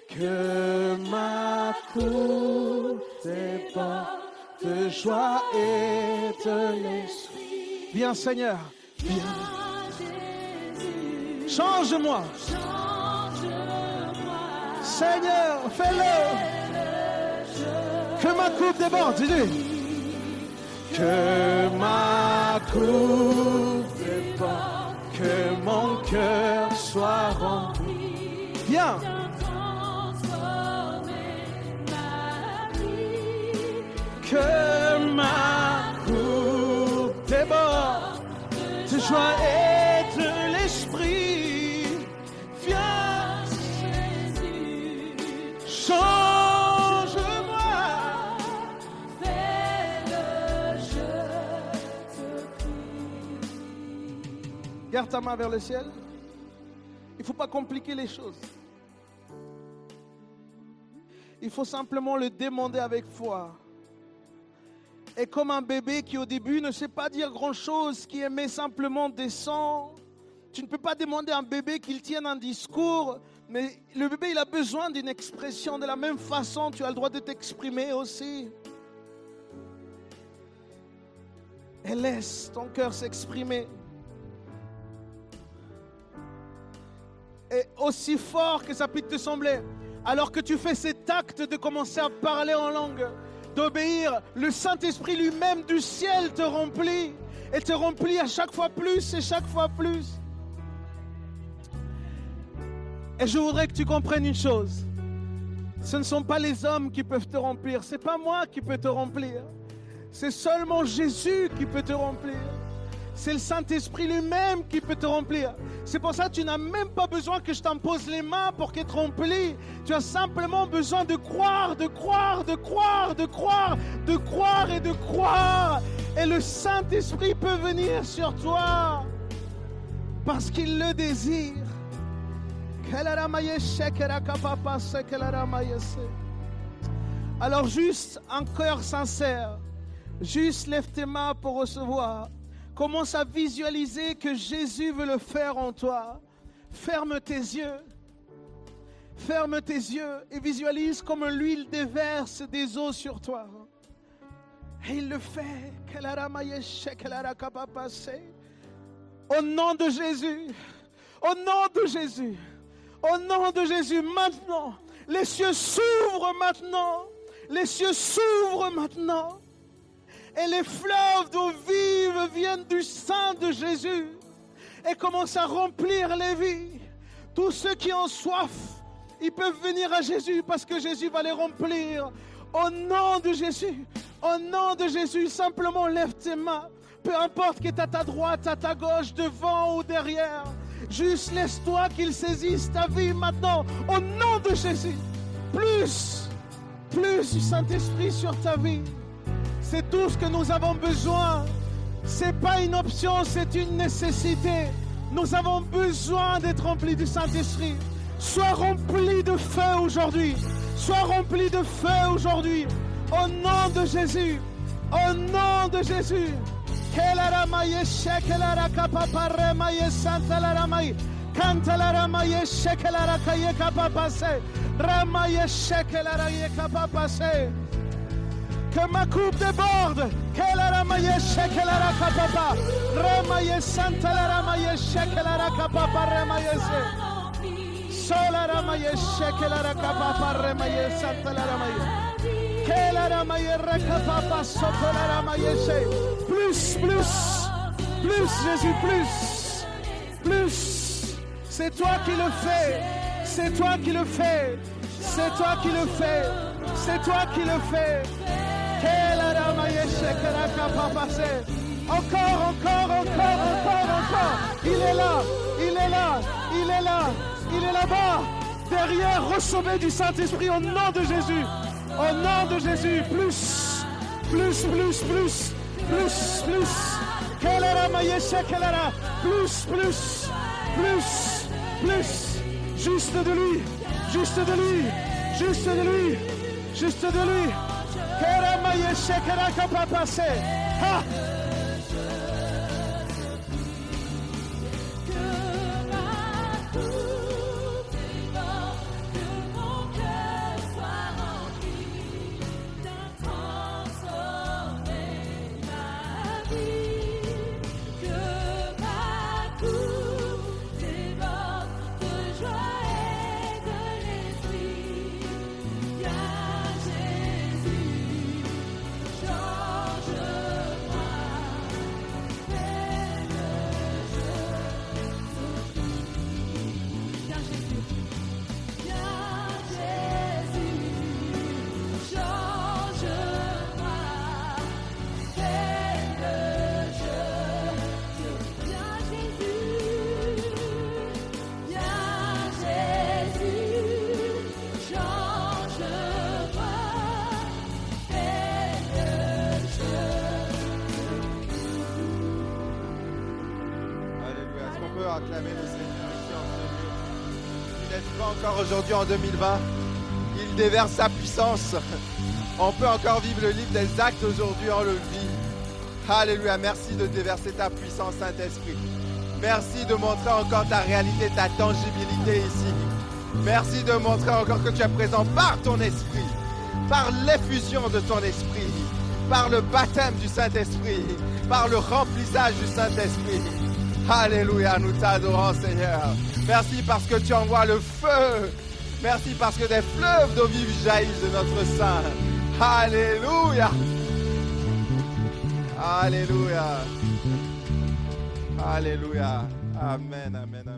Que ma coupe déborde de joie et de l'esprit. Viens Seigneur, Viens, change-moi. change-moi. Seigneur, fais-le. Que ma coupe déborde, dis-lui. Que ma coupe déborde, que mon cœur soit rempli. Viens, Ta main vers le ciel. Il ne faut pas compliquer les choses. Il faut simplement le demander avec foi. Et comme un bébé qui au début ne sait pas dire grand-chose, qui aimait simplement descendre, tu ne peux pas demander à un bébé qu'il tienne un discours, mais le bébé il a besoin d'une expression. De la même façon, tu as le droit de t'exprimer aussi. Et laisse ton cœur s'exprimer. Et aussi fort que ça puisse te sembler, alors que tu fais cet acte de commencer à parler en langue, d'obéir, le Saint-Esprit lui-même du ciel te remplit et te remplit à chaque fois plus et chaque fois plus. Et je voudrais que tu comprennes une chose. Ce ne sont pas les hommes qui peuvent te remplir, c'est pas moi qui peux te remplir. C'est seulement Jésus qui peut te remplir. C'est le Saint-Esprit lui-même qui peut te remplir. C'est pour ça que tu n'as même pas besoin que je t'impose les mains pour qu'être rempli. Tu as simplement besoin de croire, de croire, de croire, de croire, de croire et de croire. Et le Saint-Esprit peut venir sur toi parce qu'il le désire. Alors juste un cœur sincère, juste lève tes mains pour recevoir. Commence à visualiser que Jésus veut le faire en toi. Ferme tes yeux. Ferme tes yeux et visualise comme l'huile déverse des eaux sur toi. Et il le fait. Au nom de Jésus. Au nom de Jésus. Au nom de Jésus, maintenant. Les cieux s'ouvrent maintenant. Les cieux s'ouvrent maintenant. Et les fleuves d'eau vive viennent du sein de Jésus et commencent à remplir les vies. Tous ceux qui ont soif, ils peuvent venir à Jésus parce que Jésus va les remplir. Au nom de Jésus, Au nom de Jésus, simplement lève tes mains. Peu importe qui est à ta droite, à ta gauche, devant ou derrière. Juste laisse-toi qu'il saisisse ta vie maintenant. Au nom de Jésus. Plus, plus du Saint-Esprit sur ta vie. C'est tout ce que nous avons besoin. C'est pas une option, c'est une nécessité. Nous avons besoin d'être remplis du Saint-Esprit. Sois rempli de feu aujourd'hui. Sois rempli de feu aujourd'hui. Au nom de Jésus. Au nom de Jésus. Que ma coupe déborde. Kelara maye shekelara kapapa. Ramaye santalara maye shekelara kapapa remaye se. Solara maye shekelara kapapa remaye santalara maye. Kelara maye rekapapa sokolara maye se. Plus, plus, plus Jésus, plus, plus. C'est toi qui le fais. C'est toi qui le fais. C'est toi qui le fais. C'est toi qui le fais. Encore, encore, encore, encore, encore. Il est là, il est là, il est là, il est là-bas. Derrière, recevez du Saint-Esprit au nom de Jésus. Au nom de Jésus, plus, plus, plus, plus, plus, plus. Plus, plus, plus, plus. Juste de lui, juste de lui, juste de lui, juste de lui. Ha! Aujourd'hui en 2020. Il déverse sa puissance. On peut encore vivre le livre des actes aujourd'hui, on le vit. Alléluia. Merci de déverser ta puissance, Saint-Esprit. Merci de montrer encore ta réalité, ta tangibilité ici. Merci de montrer encore que tu es présent par ton esprit, par l'effusion de ton esprit, par le baptême du Saint-Esprit, par le remplissage du Saint-Esprit. Alléluia, nous t'adorons Seigneur. Merci parce que tu envoies le feu. Merci parce que des fleuves d'eau vive jaillissent de notre sein. Alléluia. Alléluia. Alléluia. Amen, amen, amen.